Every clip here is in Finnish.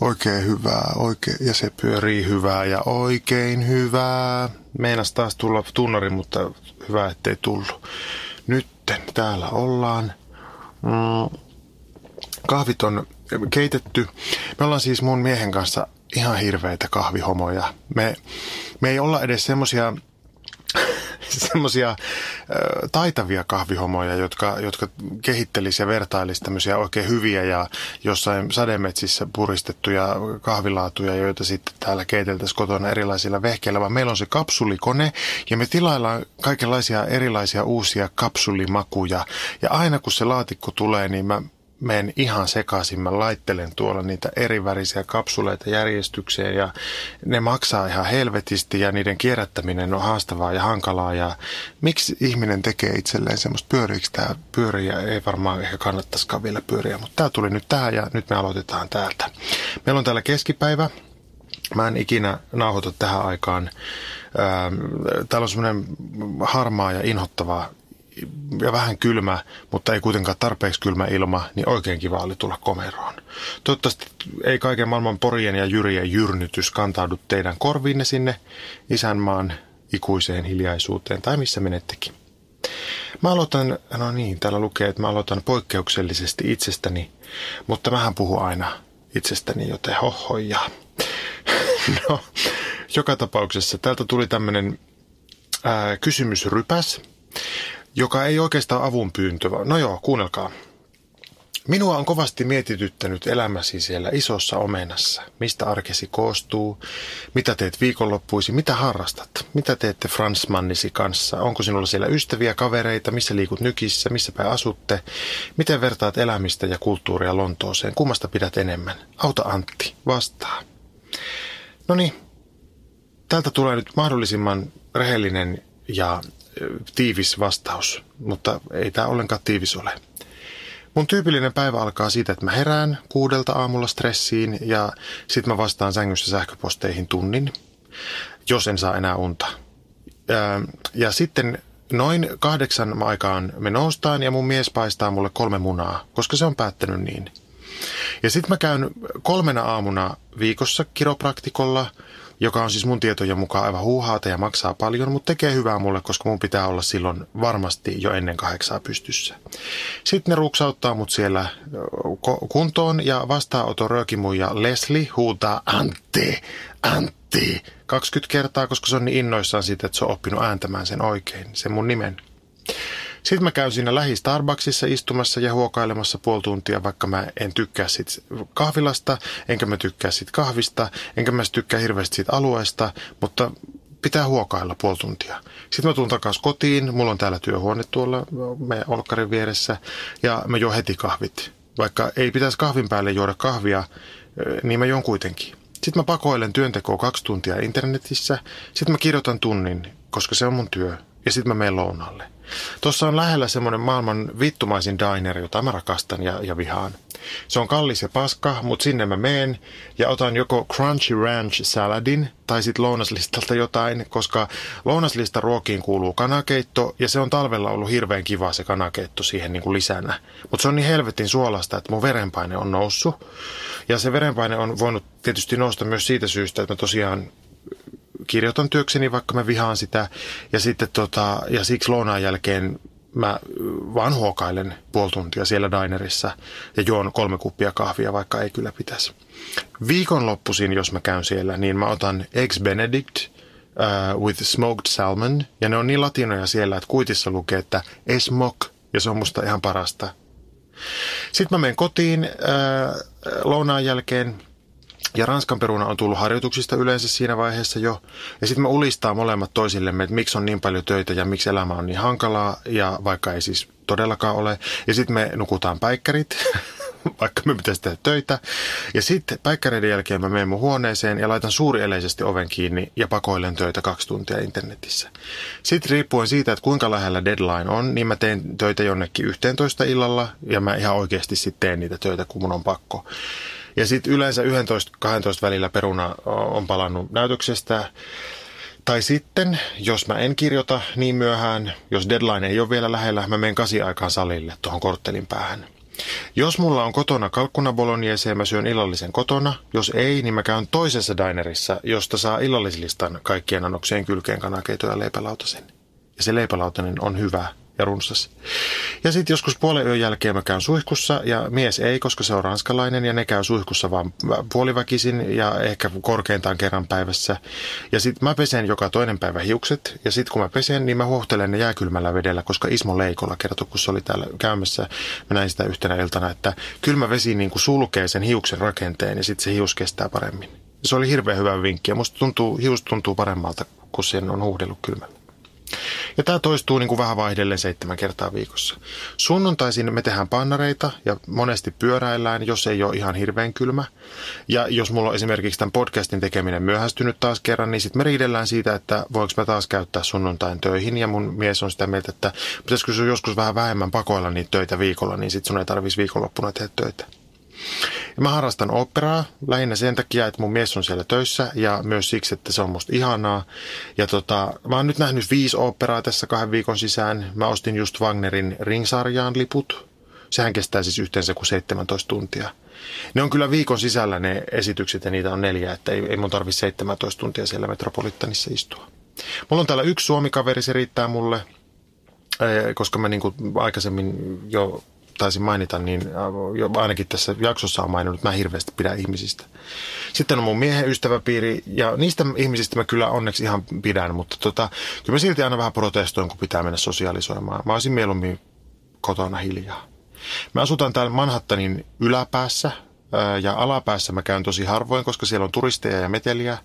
Oikein hyvää, oikein, ja se pyörii hyvää ja oikein hyvää. Meinas taas tulla tunnari, mutta hyvä ettei tullut. Nytten täällä ollaan. Mm, kahvit on keitetty. Me ollaan siis mun miehen kanssa ihan hirveitä kahvihomoja. Me, me ei olla edes semmosia semmoisia taitavia kahvihomoja, jotka, jotka kehittelisi ja vertailisi tämmöisiä oikein hyviä ja jossain sademetsissä puristettuja kahvilaatuja, joita sitten täällä keiteltäisiin kotona erilaisilla vehkeillä, vaan meillä on se kapsulikone ja me tilaillaan kaikenlaisia erilaisia uusia kapsulimakuja. Ja aina kun se laatikko tulee, niin mä menen ihan sekaisin. Mä laittelen tuolla niitä erivärisiä kapsuleita järjestykseen ja ne maksaa ihan helvetisti ja niiden kierrättäminen on haastavaa ja hankalaa. Ja miksi ihminen tekee itselleen semmoista pyöriiksi tämä pyöriä? Ei varmaan ehkä kannattaisikaan vielä pyöriä, mutta tämä tuli nyt tähän ja nyt me aloitetaan täältä. Meillä on täällä keskipäivä. Mä en ikinä nauhoita tähän aikaan. Täällä on semmoinen harmaa ja inhottava ja vähän kylmä, mutta ei kuitenkaan tarpeeksi kylmä ilma, niin oikein kiva oli tulla komeroon. Toivottavasti ei kaiken maailman porien ja jyrien jyrnytys kantaudu teidän korviinne sinne isänmaan ikuiseen hiljaisuuteen tai missä menettekin. Mä aloitan, no niin, täällä lukee, että mä aloitan poikkeuksellisesti itsestäni, mutta mähän puhun aina itsestäni, joten hohoja. no, joka tapauksessa täältä tuli tämmöinen kysymysrypäs joka ei oikeastaan avunpyyntö, vaan no joo, kuunnelkaa. Minua on kovasti mietityttänyt elämäsi siellä isossa omenassa. Mistä arkesi koostuu? Mitä teet viikonloppuisi? Mitä harrastat? Mitä teette Fransmannisi kanssa? Onko sinulla siellä ystäviä, kavereita? Missä liikut nykissä? Missä päin asutte? Miten vertaat elämistä ja kulttuuria Lontooseen? Kummasta pidät enemmän? Auta Antti, vastaa. No niin, täältä tulee nyt mahdollisimman rehellinen ja tiivis vastaus, mutta ei tämä ollenkaan tiivis ole. Mun tyypillinen päivä alkaa siitä, että mä herään kuudelta aamulla stressiin ja sitten mä vastaan sängyssä sähköposteihin tunnin, jos en saa enää unta. Ja, sitten noin kahdeksan aikaan me noustaan ja mun mies paistaa mulle kolme munaa, koska se on päättänyt niin. Ja sitten mä käyn kolmena aamuna viikossa kiropraktikolla – joka on siis mun tietojen mukaan aivan huuhaata ja maksaa paljon, mutta tekee hyvää mulle, koska mun pitää olla silloin varmasti jo ennen kahdeksaa pystyssä. Sitten ne ruksauttaa mut siellä kuntoon ja vastaanoton röökimuja Leslie huutaa Antti, Antti 20 kertaa, koska se on niin innoissaan siitä, että se on oppinut ääntämään sen oikein, sen mun nimen. Sitten mä käyn siinä lähi Starbucksissa istumassa ja huokailemassa puoli tuntia, vaikka mä en tykkää sit kahvilasta, enkä mä tykkää sit kahvista, enkä mä tykkää hirveästi siitä alueesta, mutta pitää huokailla puoli tuntia. Sitten mä tuun takaisin kotiin, mulla on täällä työhuone tuolla meidän olkkarin vieressä ja mä juon heti kahvit. Vaikka ei pitäisi kahvin päälle juoda kahvia, niin mä juon kuitenkin. Sitten mä pakoilen työntekoa kaksi tuntia internetissä. Sitten mä kirjoitan tunnin, koska se on mun työ. Ja sitten mä menen lounalle. Tuossa on lähellä semmoinen maailman vittumaisin diner, jota mä rakastan ja, ja vihaan. Se on kallis ja paska, mutta sinne mä meen ja otan joko Crunchy Ranch saladin tai sitten lounaslistalta jotain, koska lounaslista ruokiin kuuluu kanakeitto ja se on talvella ollut hirveän kiva se kanakeitto siihen niin kuin lisänä. Mutta se on niin helvetin suolasta, että mun verenpaine on noussut. Ja se verenpaine on voinut tietysti nousta myös siitä syystä, että mä tosiaan kirjoitan työkseni, vaikka mä vihaan sitä. Ja sitten tota, ja siksi lounaan jälkeen mä vaan huokailen puoli tuntia siellä dinerissa ja juon kolme kuppia kahvia, vaikka ei kyllä pitäisi. Viikonloppuisin, jos mä käyn siellä, niin mä otan Eggs Benedict uh, with smoked salmon. Ja ne on niin latinoja siellä, että kuitissa lukee, että esmok, ja se on musta ihan parasta. Sitten mä menen kotiin äh, lounaan jälkeen ja Ranskan peruna on tullut harjoituksista yleensä siinä vaiheessa jo. Ja sitten me ulistaa molemmat toisillemme, että miksi on niin paljon töitä ja miksi elämä on niin hankalaa, ja vaikka ei siis todellakaan ole. Ja sitten me nukutaan päikkärit, vaikka me pitäisi tehdä töitä. Ja sitten päikkäreiden jälkeen mä menen mun huoneeseen ja laitan suurieleisesti oven kiinni ja pakoilen töitä kaksi tuntia internetissä. Sitten riippuen siitä, että kuinka lähellä deadline on, niin mä teen töitä jonnekin 11 illalla ja mä ihan oikeasti sitten teen niitä töitä, kun mun on pakko. Ja sitten yleensä 11-12 välillä peruna on palannut näytöksestä. Tai sitten, jos mä en kirjoita niin myöhään, jos deadline ei ole vielä lähellä, mä menen kasi aikaan salille tuohon korttelin päähän. Jos mulla on kotona kalkkuna bolognese mä syön illallisen kotona. Jos ei, niin mä käyn toisessa dinerissa, josta saa illallislistan kaikkien annokseen kylkeen kanakeito ja leipälautasen. Ja se leipälautanen on hyvä ja runsas. Ja sitten joskus puolen yön jälkeen mä käyn suihkussa ja mies ei, koska se on ranskalainen ja ne käy suihkussa vaan puoliväkisin ja ehkä korkeintaan kerran päivässä. Ja sitten mä pesen joka toinen päivä hiukset ja sitten kun mä pesen, niin mä huohtelen ne jääkylmällä vedellä, koska Ismo Leikola kertoi, kun se oli täällä käymässä, mä näin sitä yhtenä iltana, että kylmä vesi niin kuin sulkee sen hiuksen rakenteen ja sitten se hius kestää paremmin. Se oli hirveän hyvä vinkki ja musta tuntuu, hius tuntuu paremmalta, kun sen on huuhdellut kylmällä. Ja tämä toistuu niin kuin vähän vaihdellen seitsemän kertaa viikossa. Sunnuntaisin me tehdään pannareita ja monesti pyöräillään, jos ei ole ihan hirveän kylmä. Ja jos mulla on esimerkiksi tämän podcastin tekeminen myöhästynyt taas kerran, niin sitten me riidellään siitä, että voinko mä taas käyttää sunnuntain töihin. Ja mun mies on sitä mieltä, että pitäisikö sun joskus vähän vähemmän pakoilla niitä töitä viikolla, niin sitten sun ei tarvitsisi viikonloppuna tehdä töitä. Ja mä harrastan operaa lähinnä sen takia, että mun mies on siellä töissä ja myös siksi, että se on musta ihanaa. Ja tota, mä oon nyt nähnyt viisi operaa tässä kahden viikon sisään. Mä ostin just Wagnerin ringsarjaan liput. Sehän kestää siis yhteensä kuin 17 tuntia. Ne on kyllä viikon sisällä ne esitykset ja niitä on neljä, että ei, ei mun tarvi 17 tuntia siellä Metropolitanissa istua. Mulla on täällä yksi suomikaveri, se riittää mulle, koska mä niin kuin aikaisemmin jo taisin mainita, niin ainakin tässä jaksossa on maininnut, että mä hirveästi pidän ihmisistä. Sitten on mun miehen ystäväpiiri, ja niistä ihmisistä mä kyllä onneksi ihan pidän, mutta tota, kyllä mä silti aina vähän protestoin, kun pitää mennä sosiaalisoimaan. Mä olisin mieluummin kotona hiljaa. Mä asutan täällä Manhattanin yläpäässä, ja alapäässä mä käyn tosi harvoin, koska siellä on turisteja ja meteliä.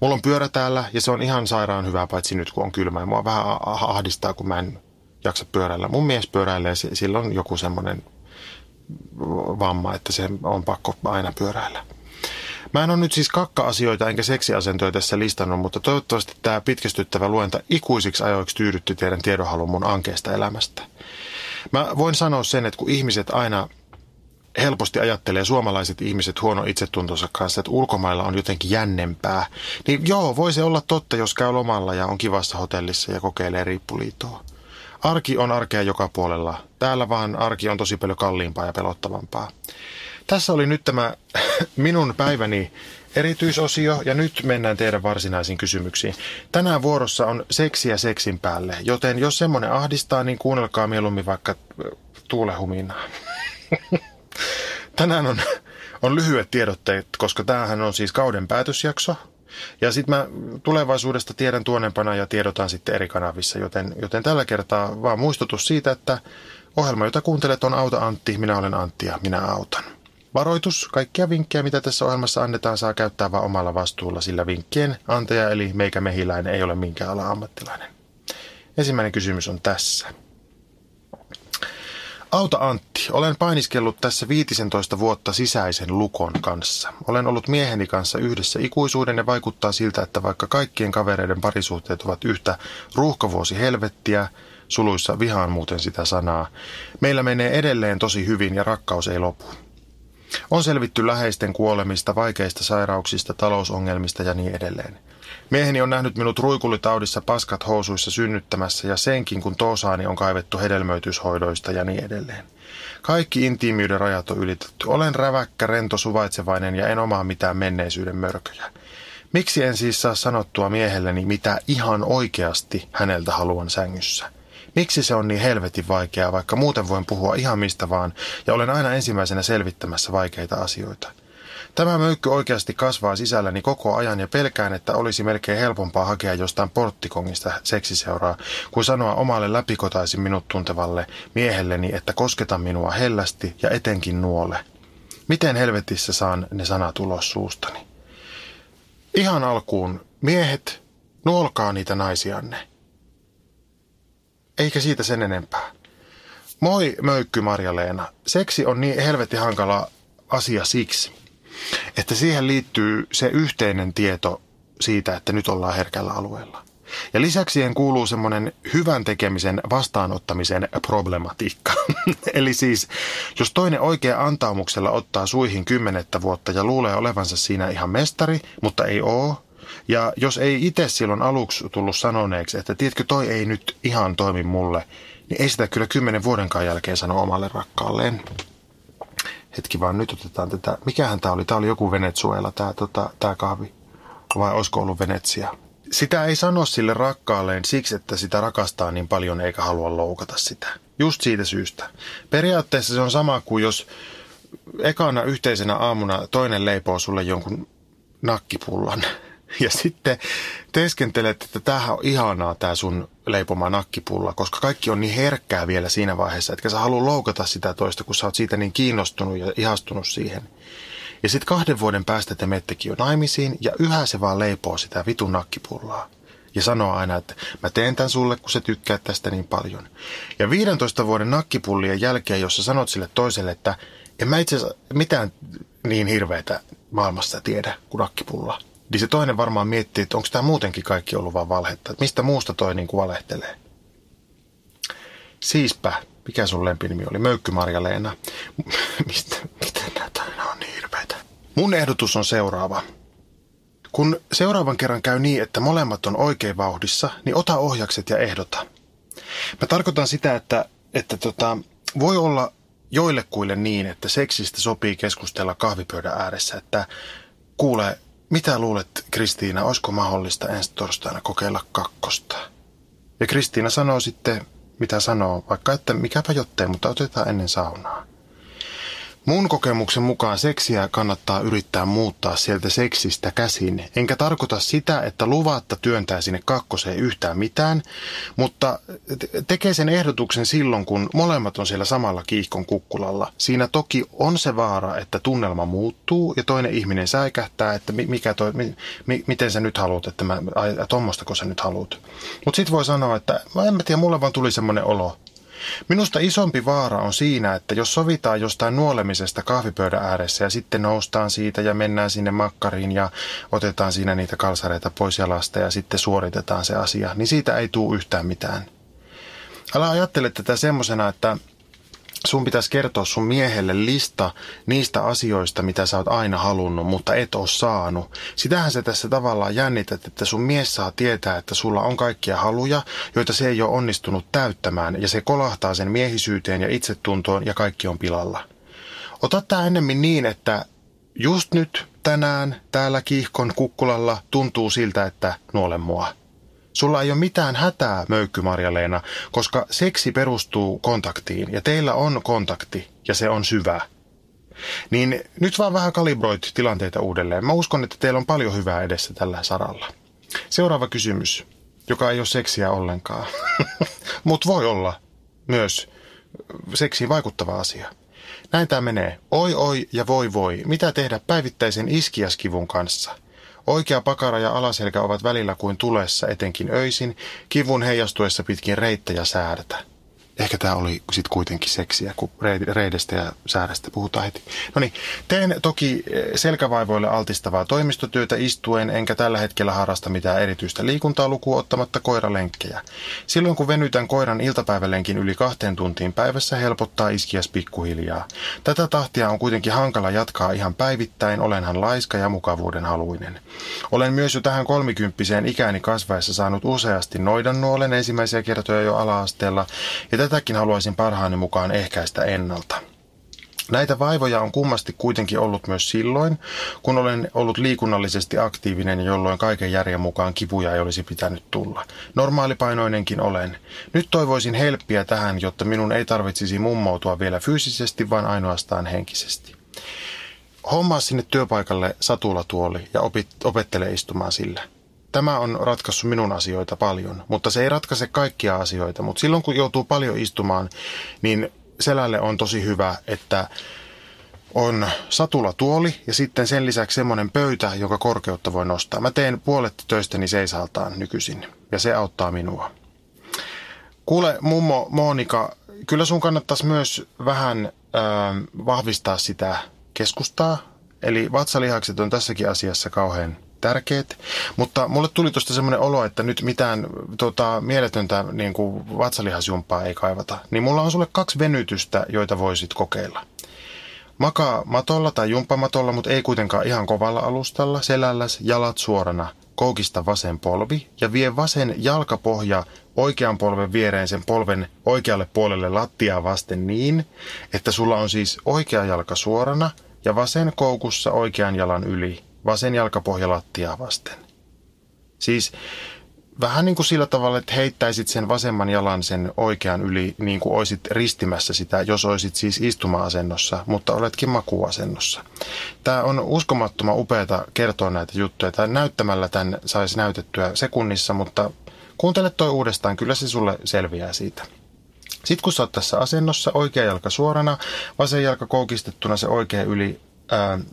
Mulla on pyörä täällä ja se on ihan sairaan hyvä, paitsi nyt kun on kylmä. Ja mua vähän ahdistaa, kun mä en jaksa pyöräillä. Mun mies pyöräilee, sillä on joku semmoinen vamma, että se on pakko aina pyöräillä. Mä en ole nyt siis kakka-asioita enkä seksiasentoja tässä listannut, mutta toivottavasti tämä pitkästyttävä luenta ikuisiksi ajoiksi tyydytti teidän tiedonhalun mun ankeesta elämästä. Mä voin sanoa sen, että kun ihmiset aina helposti ajattelee suomalaiset ihmiset huono itsetuntonsa kanssa, että ulkomailla on jotenkin jännempää, niin joo, voi se olla totta, jos käy lomalla ja on kivassa hotellissa ja kokeilee riippuliitoa. Arki on arkea joka puolella. Täällä vaan arki on tosi paljon kalliimpaa ja pelottavampaa. Tässä oli nyt tämä minun päiväni erityisosio ja nyt mennään teidän varsinaisiin kysymyksiin. Tänään vuorossa on seksiä seksin päälle, joten jos semmoinen ahdistaa, niin kuunnelkaa mieluummin vaikka tuulehuminaa. Tänään on, on lyhyet tiedotteet, koska tämähän on siis kauden päätösjakso. Ja sitten mä tulevaisuudesta tiedän tuonempana ja tiedotan sitten eri kanavissa, joten, joten tällä kertaa vaan muistutus siitä, että ohjelma, jota kuuntelet on Auta Antti, minä olen Antti ja minä autan. Varoitus, kaikkia vinkkejä, mitä tässä ohjelmassa annetaan, saa käyttää vain omalla vastuulla, sillä vinkkien antaja eli meikä mehiläinen ei ole minkään ala ammattilainen. Ensimmäinen kysymys on tässä. Auta Antti, olen painiskellut tässä 15 vuotta sisäisen lukon kanssa. Olen ollut mieheni kanssa yhdessä ikuisuuden ja vaikuttaa siltä, että vaikka kaikkien kavereiden parisuhteet ovat yhtä ruuhkavuosi helvettiä, suluissa vihaan muuten sitä sanaa, meillä menee edelleen tosi hyvin ja rakkaus ei lopu. On selvitty läheisten kuolemista, vaikeista sairauksista, talousongelmista ja niin edelleen. Mieheni on nähnyt minut ruikulitaudissa paskat housuissa synnyttämässä ja senkin, kun toosaani on kaivettu hedelmöityshoidoista ja niin edelleen. Kaikki intiimiyden rajat on ylitetty. Olen räväkkä, rento, suvaitsevainen ja en omaa mitään menneisyyden mörköjä. Miksi en siis saa sanottua miehelleni, mitä ihan oikeasti häneltä haluan sängyssä? Miksi se on niin helvetin vaikeaa, vaikka muuten voin puhua ihan mistä vaan ja olen aina ensimmäisenä selvittämässä vaikeita asioita? Tämä möykky oikeasti kasvaa sisälläni koko ajan ja pelkään, että olisi melkein helpompaa hakea jostain porttikongista seksiseuraa, kuin sanoa omalle läpikotaisin minut tuntevalle miehelleni, että kosketa minua hellästi ja etenkin nuole. Miten helvetissä saan ne sanat ulos suustani? Ihan alkuun, miehet, nuolkaa niitä naisianne. Eikä siitä sen enempää. Moi möykky Marja-Leena. Seksi on niin helvetin hankala asia siksi, että siihen liittyy se yhteinen tieto siitä, että nyt ollaan herkällä alueella. Ja lisäksi siihen kuuluu semmoinen hyvän tekemisen vastaanottamisen problematiikka. Eli siis, jos toinen oikea antaumuksella ottaa suihin kymmenettä vuotta ja luulee olevansa siinä ihan mestari, mutta ei oo, ja jos ei itse silloin aluksi tullut sanoneeksi, että tiedätkö, toi ei nyt ihan toimi mulle, niin ei sitä kyllä kymmenen vuodenkaan jälkeen sano omalle rakkaalleen. Hetki vaan, nyt otetaan tätä. Mikähän tämä oli? Tämä oli joku Venezuela, tämä, tota, tämä kahvi. Vai olisiko ollut Venetsia? Sitä ei sano sille rakkaalleen siksi, että sitä rakastaa niin paljon eikä halua loukata sitä. Just siitä syystä. Periaatteessa se on sama kuin jos ekana yhteisenä aamuna toinen leipoo sulle jonkun nakkipullan. Ja sitten teeskentelet, että tämähän on ihanaa tämä sun leipoma nakkipulla, koska kaikki on niin herkkää vielä siinä vaiheessa, että sä halua loukata sitä toista, kun sä oot siitä niin kiinnostunut ja ihastunut siihen. Ja sitten kahden vuoden päästä te mettekin jo naimisiin ja yhä se vaan leipoo sitä vitun nakkipullaa. Ja sanoo aina, että mä teen tämän sulle, kun sä tykkäät tästä niin paljon. Ja 15 vuoden nakkipullien jälkeen, jos sä sanot sille toiselle, että en mä itse mitään niin hirveätä maailmassa tiedä kuin nakkipulla. Niin se toinen varmaan miettii, että onko tämä muutenkin kaikki ollut vaan valhetta. Että mistä muusta toi niin kuin valehtelee. Siispä, mikä sun lempinimi oli? Möykky Marja-Leena. mistä, miten näitä on niin hirveitä? Mun ehdotus on seuraava. Kun seuraavan kerran käy niin, että molemmat on oikein vauhdissa, niin ota ohjakset ja ehdota. Mä tarkoitan sitä, että, että tota, voi olla joillekuille niin, että seksistä sopii keskustella kahvipöydän ääressä, että kuule, mitä luulet, Kristiina, olisiko mahdollista ensi torstaina kokeilla kakkosta? Ja Kristiina sanoo sitten, mitä sanoo, vaikka että mikäpä jottei, mutta otetaan ennen saunaa. Mun kokemuksen mukaan seksiä kannattaa yrittää muuttaa sieltä seksistä käsin. Enkä tarkoita sitä, että luvatta työntää sinne kakkoseen yhtään mitään, mutta tekee sen ehdotuksen silloin, kun molemmat on siellä samalla kiihkon kukkulalla. Siinä toki on se vaara, että tunnelma muuttuu ja toinen ihminen säikähtää, että mikä toi, mi, miten sä nyt haluat, että mä, ai, tommostako sä nyt haluat. Mutta sitten voi sanoa, että en mä tiedä, mulle vaan tuli semmoinen olo, Minusta isompi vaara on siinä, että jos sovitaan jostain nuolemisesta kahvipöydän ääressä ja sitten noustaan siitä ja mennään sinne makkariin ja otetaan siinä niitä kalsareita pois jalasta ja sitten suoritetaan se asia, niin siitä ei tule yhtään mitään. Älä ajattele tätä semmoisena, että sun pitäisi kertoa sun miehelle lista niistä asioista, mitä sä oot aina halunnut, mutta et oo saanut. Sitähän se tässä tavallaan jännität, että sun mies saa tietää, että sulla on kaikkia haluja, joita se ei ole onnistunut täyttämään, ja se kolahtaa sen miehisyyteen ja itsetuntoon, ja kaikki on pilalla. Ota tää ennemmin niin, että just nyt, tänään, täällä kiihkon kukkulalla tuntuu siltä, että nuole mua. Sulla ei ole mitään hätää, möykky Marja-Leena, koska seksi perustuu kontaktiin ja teillä on kontakti ja se on syvä. Niin nyt vaan vähän kalibroit tilanteita uudelleen. Mä uskon, että teillä on paljon hyvää edessä tällä saralla. Seuraava kysymys, joka ei ole seksiä ollenkaan, mutta voi olla myös seksiin vaikuttava asia. Näin tämä menee. Oi oi ja voi voi. Mitä tehdä päivittäisen iskiaskivun kanssa – Oikea pakara ja alaselkä ovat välillä kuin tulessa, etenkin öisin, kivun heijastuessa pitkin reittä ja säädätä. Ehkä tämä oli sitten kuitenkin seksiä, kun reidestä ja säädästä puhutaan heti. No niin, teen toki eh, selkävaivoille altistavaa toimistotyötä istuen, enkä tällä hetkellä harrasta mitään erityistä liikuntaa lukuun ottamatta koiralenkkejä. Silloin kun venytän koiran iltapäivällenkin yli kahteen tuntiin päivässä, helpottaa iskiäs pikkuhiljaa. Tätä tahtia on kuitenkin hankala jatkaa ihan päivittäin, olenhan laiska ja mukavuuden haluinen. Olen myös jo tähän kolmikymppiseen ikäni kasvaessa saanut useasti noidannuolen ensimmäisiä kertoja jo ala-asteella, ja tätäkin haluaisin parhaani mukaan ehkäistä ennalta. Näitä vaivoja on kummasti kuitenkin ollut myös silloin, kun olen ollut liikunnallisesti aktiivinen, jolloin kaiken järjen mukaan kipuja ei olisi pitänyt tulla. Normaalipainoinenkin olen. Nyt toivoisin helppiä tähän, jotta minun ei tarvitsisi mummoutua vielä fyysisesti, vaan ainoastaan henkisesti. Hommaa sinne työpaikalle satulatuoli ja opit, opettele istumaan sillä. Tämä on ratkaissut minun asioita paljon, mutta se ei ratkaise kaikkia asioita. Mutta silloin kun joutuu paljon istumaan, niin selälle on tosi hyvä, että on satulatuoli ja sitten sen lisäksi semmoinen pöytä, joka korkeutta voi nostaa. Mä teen puolet töistäni seisaltaan nykyisin ja se auttaa minua. Kuule, mummo Monika kyllä sun kannattaisi myös vähän ö, vahvistaa sitä keskustaa. Eli vatsalihakset on tässäkin asiassa kauhean tärkeät. Mutta mulle tuli tuosta semmoinen olo, että nyt mitään tota, mieletöntä niin kuin vatsalihasjumppaa ei kaivata. Niin mulla on sulle kaksi venytystä, joita voisit kokeilla. Makaa matolla tai jumppamatolla, mutta ei kuitenkaan ihan kovalla alustalla, selälläs, jalat suorana, koukista vasen polvi ja vie vasen jalkapohja oikean polven viereen sen polven oikealle puolelle lattiaa vasten niin, että sulla on siis oikea jalka suorana ja vasen koukussa oikean jalan yli, vasen jalkapohja lattiaa vasten. Siis vähän niin kuin sillä tavalla, että heittäisit sen vasemman jalan sen oikean yli, niin kuin oisit ristimässä sitä, jos oisit siis istuma-asennossa, mutta oletkin makuasennossa. Tämä on uskomattoman upeata kertoa näitä juttuja. Tämä näyttämällä tämän saisi näytettyä sekunnissa, mutta kuuntele toi uudestaan, kyllä se sulle selviää siitä. Sitten kun sä oot tässä asennossa, oikea jalka suorana, vasen jalka koukistettuna, se oikea yli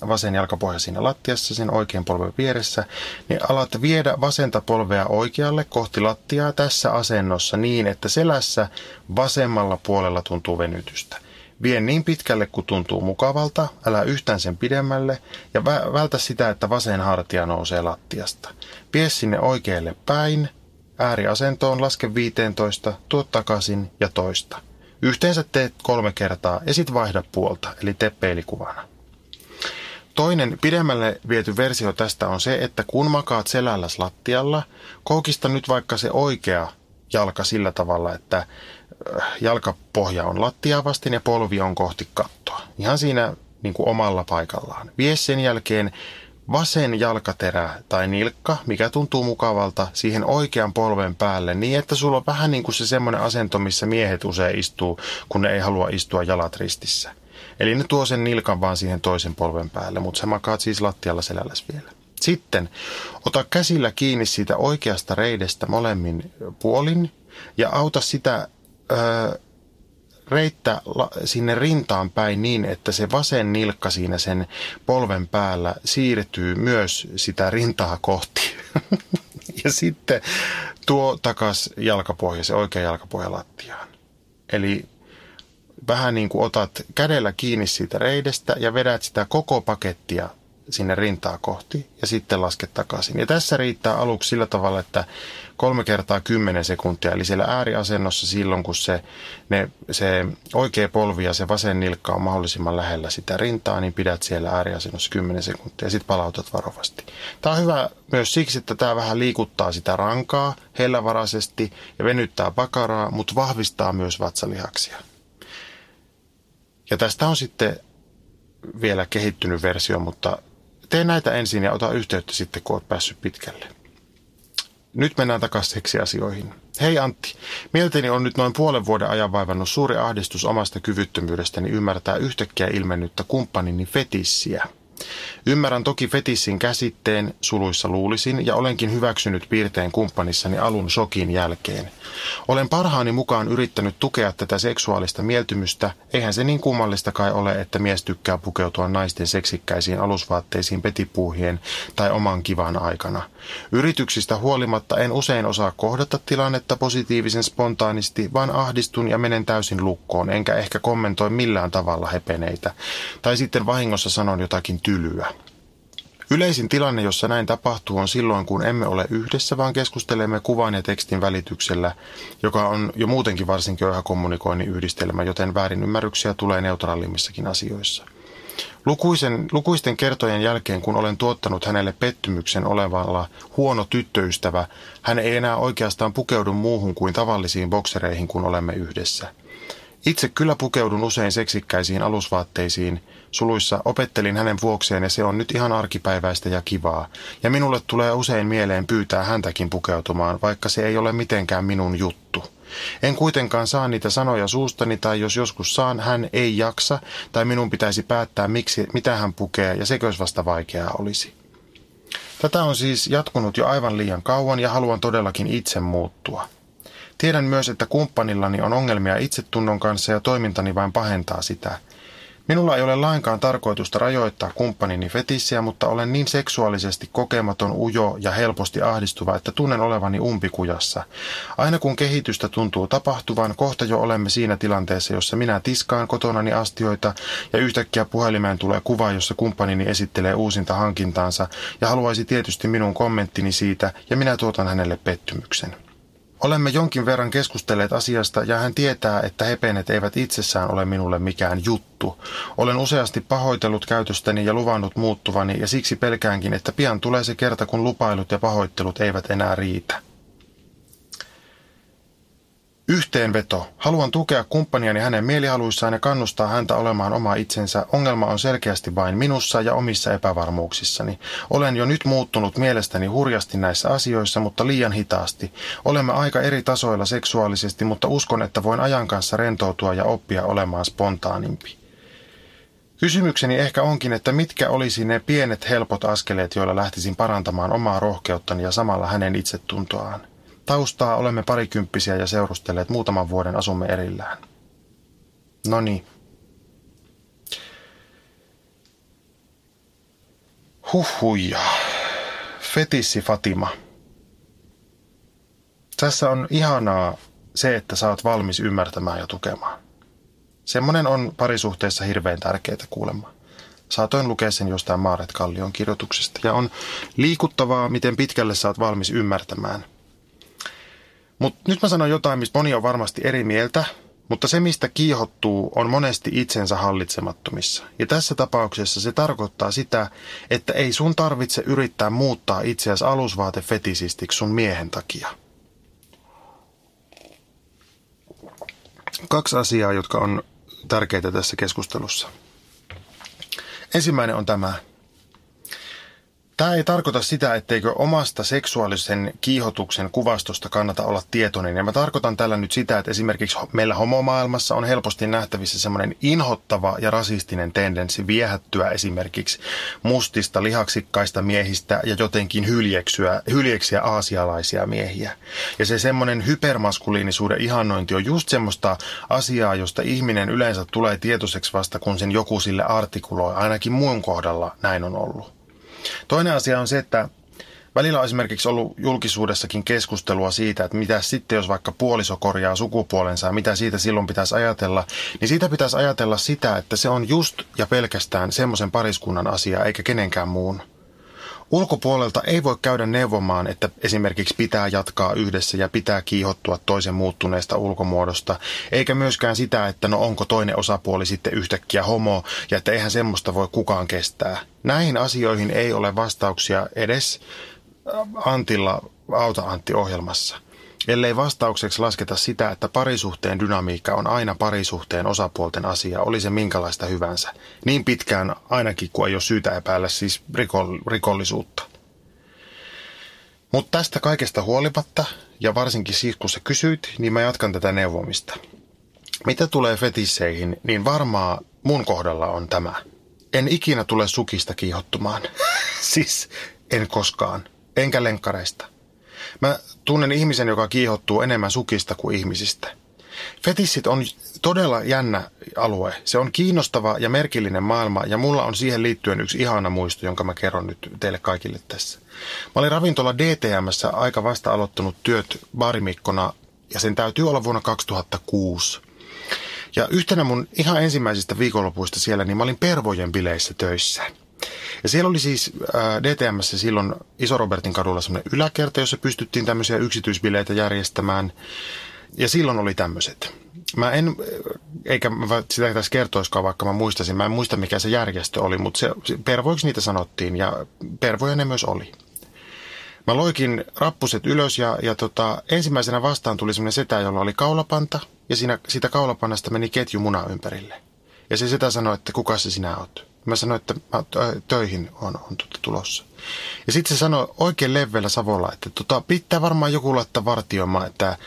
vasen jalkapohja siinä lattiassa, sen oikean polven vieressä, niin alat viedä vasenta polvea oikealle kohti lattiaa tässä asennossa niin, että selässä vasemmalla puolella tuntuu venytystä. Vie niin pitkälle kuin tuntuu mukavalta, älä yhtään sen pidemmälle ja vältä sitä, että vasen hartia nousee lattiasta. Vie sinne oikealle päin, ääriasentoon, laske 15, tuo takaisin ja toista. Yhteensä teet kolme kertaa ja sit vaihda puolta, eli tee peilikuvana. Toinen pidemmälle viety versio tästä on se, että kun makaat selälläs lattialla, koukista nyt vaikka se oikea jalka sillä tavalla, että äh, jalkapohja on lattia vasten ja polvi on kohti kattoa. Ihan siinä niin kuin omalla paikallaan. Vie sen jälkeen vasen jalkaterä tai nilkka, mikä tuntuu mukavalta, siihen oikean polven päälle niin, että sulla on vähän niin kuin se semmoinen asento, missä miehet usein istuu, kun ne ei halua istua jalat ristissä. Eli ne tuo sen nilkan vaan siihen toisen polven päälle, mutta sä makaat siis lattialla selälläs vielä. Sitten ota käsillä kiinni siitä oikeasta reidestä molemmin puolin ja auta sitä ö, reittä sinne rintaan päin niin, että se vasen nilkka siinä sen polven päällä siirtyy myös sitä rintaa kohti. ja sitten tuo takas jalkapohja, se oikea jalkapohja lattiaan. Eli vähän niin kuin otat kädellä kiinni siitä reidestä ja vedät sitä koko pakettia sinne rintaa kohti ja sitten lasket takaisin. Ja tässä riittää aluksi sillä tavalla, että kolme kertaa kymmenen sekuntia, eli siellä ääriasennossa silloin, kun se, ne, se oikea polvi ja se vasen nilkka on mahdollisimman lähellä sitä rintaa, niin pidät siellä ääriasennossa kymmenen sekuntia ja sitten palautat varovasti. Tämä on hyvä myös siksi, että tämä vähän liikuttaa sitä rankaa hellävaraisesti ja venyttää pakaraa, mutta vahvistaa myös vatsalihaksia. Ja tästä on sitten vielä kehittynyt versio, mutta tee näitä ensin ja ota yhteyttä sitten, kun olet päässyt pitkälle. Nyt mennään takaisin seksiasioihin. Hei Antti, mieltäni on nyt noin puolen vuoden ajan vaivannut suuri ahdistus omasta kyvyttömyydestäni ymmärtää yhtäkkiä ilmennyttä kumppanini fetissiä – Ymmärrän toki fetissin käsitteen, suluissa luulisin, ja olenkin hyväksynyt piirteen kumppanissani alun shokin jälkeen. Olen parhaani mukaan yrittänyt tukea tätä seksuaalista mieltymystä, eihän se niin kummallista kai ole, että mies tykkää pukeutua naisten seksikkäisiin alusvaatteisiin petipuuhien tai oman kivan aikana. Yrityksistä huolimatta en usein osaa kohdata tilannetta positiivisen spontaanisti, vaan ahdistun ja menen täysin lukkoon, enkä ehkä kommentoi millään tavalla hepeneitä. Tai sitten vahingossa sanon jotakin tylyä. Yleisin tilanne, jossa näin tapahtuu, on silloin, kun emme ole yhdessä, vaan keskustelemme kuvan ja tekstin välityksellä, joka on jo muutenkin varsin köyhä kommunikoinnin yhdistelmä, joten väärinymmärryksiä tulee neutraalimmissakin asioissa. Lukuisen, lukuisten kertojen jälkeen, kun olen tuottanut hänelle pettymyksen olevalla huono tyttöystävä, hän ei enää oikeastaan pukeudu muuhun kuin tavallisiin boksereihin, kun olemme yhdessä. Itse kyllä pukeudun usein seksikkäisiin alusvaatteisiin, suluissa opettelin hänen vuokseen ja se on nyt ihan arkipäiväistä ja kivaa. Ja minulle tulee usein mieleen pyytää häntäkin pukeutumaan, vaikka se ei ole mitenkään minun juttu. En kuitenkaan saa niitä sanoja suustani tai jos joskus saan, hän ei jaksa tai minun pitäisi päättää, miksi, mitä hän pukee ja sekös vasta vaikeaa olisi. Tätä on siis jatkunut jo aivan liian kauan ja haluan todellakin itse muuttua. Tiedän myös, että kumppanillani on ongelmia itsetunnon kanssa ja toimintani vain pahentaa sitä – Minulla ei ole lainkaan tarkoitusta rajoittaa kumppanini fetissiä, mutta olen niin seksuaalisesti kokematon, ujo ja helposti ahdistuva, että tunnen olevani umpikujassa. Aina kun kehitystä tuntuu tapahtuvan, kohta jo olemme siinä tilanteessa, jossa minä tiskaan kotonani astioita ja yhtäkkiä puhelimeen tulee kuva, jossa kumppanini esittelee uusinta hankintaansa ja haluaisi tietysti minun kommenttini siitä ja minä tuotan hänelle pettymyksen. Olemme jonkin verran keskustelleet asiasta ja hän tietää, että hepenet eivät itsessään ole minulle mikään juttu. Olen useasti pahoitellut käytöstäni ja luvannut muuttuvani ja siksi pelkäänkin, että pian tulee se kerta, kun lupailut ja pahoittelut eivät enää riitä. Yhteenveto. Haluan tukea kumppaniani hänen mielihaluissaan ja kannustaa häntä olemaan oma itsensä. Ongelma on selkeästi vain minussa ja omissa epävarmuuksissani. Olen jo nyt muuttunut mielestäni hurjasti näissä asioissa, mutta liian hitaasti. Olemme aika eri tasoilla seksuaalisesti, mutta uskon, että voin ajan kanssa rentoutua ja oppia olemaan spontaanimpi. Kysymykseni ehkä onkin, että mitkä olisi ne pienet helpot askeleet, joilla lähtisin parantamaan omaa rohkeuttani ja samalla hänen itsetuntoaan. Taustaa olemme parikymppisiä ja seurustelleet muutaman vuoden asumme erillään. No niin. Huhhuja. Fetissi Fatima. Tässä on ihanaa se, että oot valmis ymmärtämään ja tukemaan. Semmoinen on parisuhteessa hirveän tärkeää kuulemaan. Saatoin lukea sen jostain Maaret Kallion kirjoituksesta. Ja on liikuttavaa, miten pitkälle oot valmis ymmärtämään – mutta nyt mä sanon jotain, mistä moni on varmasti eri mieltä, mutta se, mistä kiihottuu, on monesti itsensä hallitsemattomissa. Ja tässä tapauksessa se tarkoittaa sitä, että ei sun tarvitse yrittää muuttaa itseäsi alusvaatefetisistiksi sun miehen takia. Kaksi asiaa, jotka on tärkeitä tässä keskustelussa. Ensimmäinen on tämä, Tämä ei tarkoita sitä, etteikö omasta seksuaalisen kiihotuksen kuvastosta kannata olla tietoinen. Ja mä tarkoitan tällä nyt sitä, että esimerkiksi meillä homomaailmassa on helposti nähtävissä semmoinen inhottava ja rasistinen tendenssi viehättyä esimerkiksi mustista, lihaksikkaista miehistä ja jotenkin hyljeksyä, hyljeksiä aasialaisia miehiä. Ja se semmoinen hypermaskuliinisuuden ihannointi on just semmoista asiaa, josta ihminen yleensä tulee tietoiseksi vasta, kun sen joku sille artikuloi. Ainakin muun kohdalla näin on ollut. Toinen asia on se, että välillä on esimerkiksi ollut julkisuudessakin keskustelua siitä, että mitä sitten, jos vaikka puoliso korjaa sukupuolensa ja mitä siitä silloin pitäisi ajatella, niin siitä pitäisi ajatella sitä, että se on just ja pelkästään semmoisen pariskunnan asia eikä kenenkään muun. Ulkopuolelta ei voi käydä neuvomaan, että esimerkiksi pitää jatkaa yhdessä ja pitää kiihottua toisen muuttuneesta ulkomuodosta, eikä myöskään sitä, että no onko toinen osapuoli sitten yhtäkkiä homo ja että eihän semmoista voi kukaan kestää. Näihin asioihin ei ole vastauksia edes Antilla Auta Antti-ohjelmassa ellei vastaukseksi lasketa sitä, että parisuhteen dynamiikka on aina parisuhteen osapuolten asia, oli se minkälaista hyvänsä. Niin pitkään ainakin, kun ei ole syytä epäillä siis rikollisuutta. Mutta tästä kaikesta huolimatta, ja varsinkin siis kun sä kysyit, niin mä jatkan tätä neuvomista. Mitä tulee fetisseihin, niin varmaa mun kohdalla on tämä. En ikinä tule sukista kiihottumaan. siis en koskaan. Enkä lenkkareista. Mä tunnen ihmisen, joka kiihottuu enemmän sukista kuin ihmisistä. Fetissit on todella jännä alue. Se on kiinnostava ja merkillinen maailma ja mulla on siihen liittyen yksi ihana muisto, jonka mä kerron nyt teille kaikille tässä. Mä olin ravintola DTMssä aika vasta aloittanut työt barimikkona ja sen täytyy olla vuonna 2006. Ja yhtenä mun ihan ensimmäisistä viikonlopuista siellä, niin mä olin Pervojen bileissä töissä. Ja siellä oli siis äh, DTMssä silloin Iso-Robertin kadulla semmoinen yläkerta, jossa pystyttiin tämmöisiä yksityisbileitä järjestämään. Ja silloin oli tämmöiset. Mä en, eikä mä sitä tässä kertoiskaan, vaikka mä muistasin. Mä en muista, mikä se järjestö oli, mutta se, pervoiksi niitä sanottiin ja pervoja ne myös oli. Mä loikin rappuset ylös ja, ja tota, ensimmäisenä vastaan tuli semmoinen setä, jolla oli kaulapanta ja siinä, siitä kaulapannasta meni ketju muna ympärille. Ja se setä sanoi, että kuka se sinä oot. Mä sanoin, että mä töihin on, on tuota tulossa. Ja sitten se sanoi oikein leveällä Savolla, että tota, pitää varmaan joku laittaa vartioimaan, että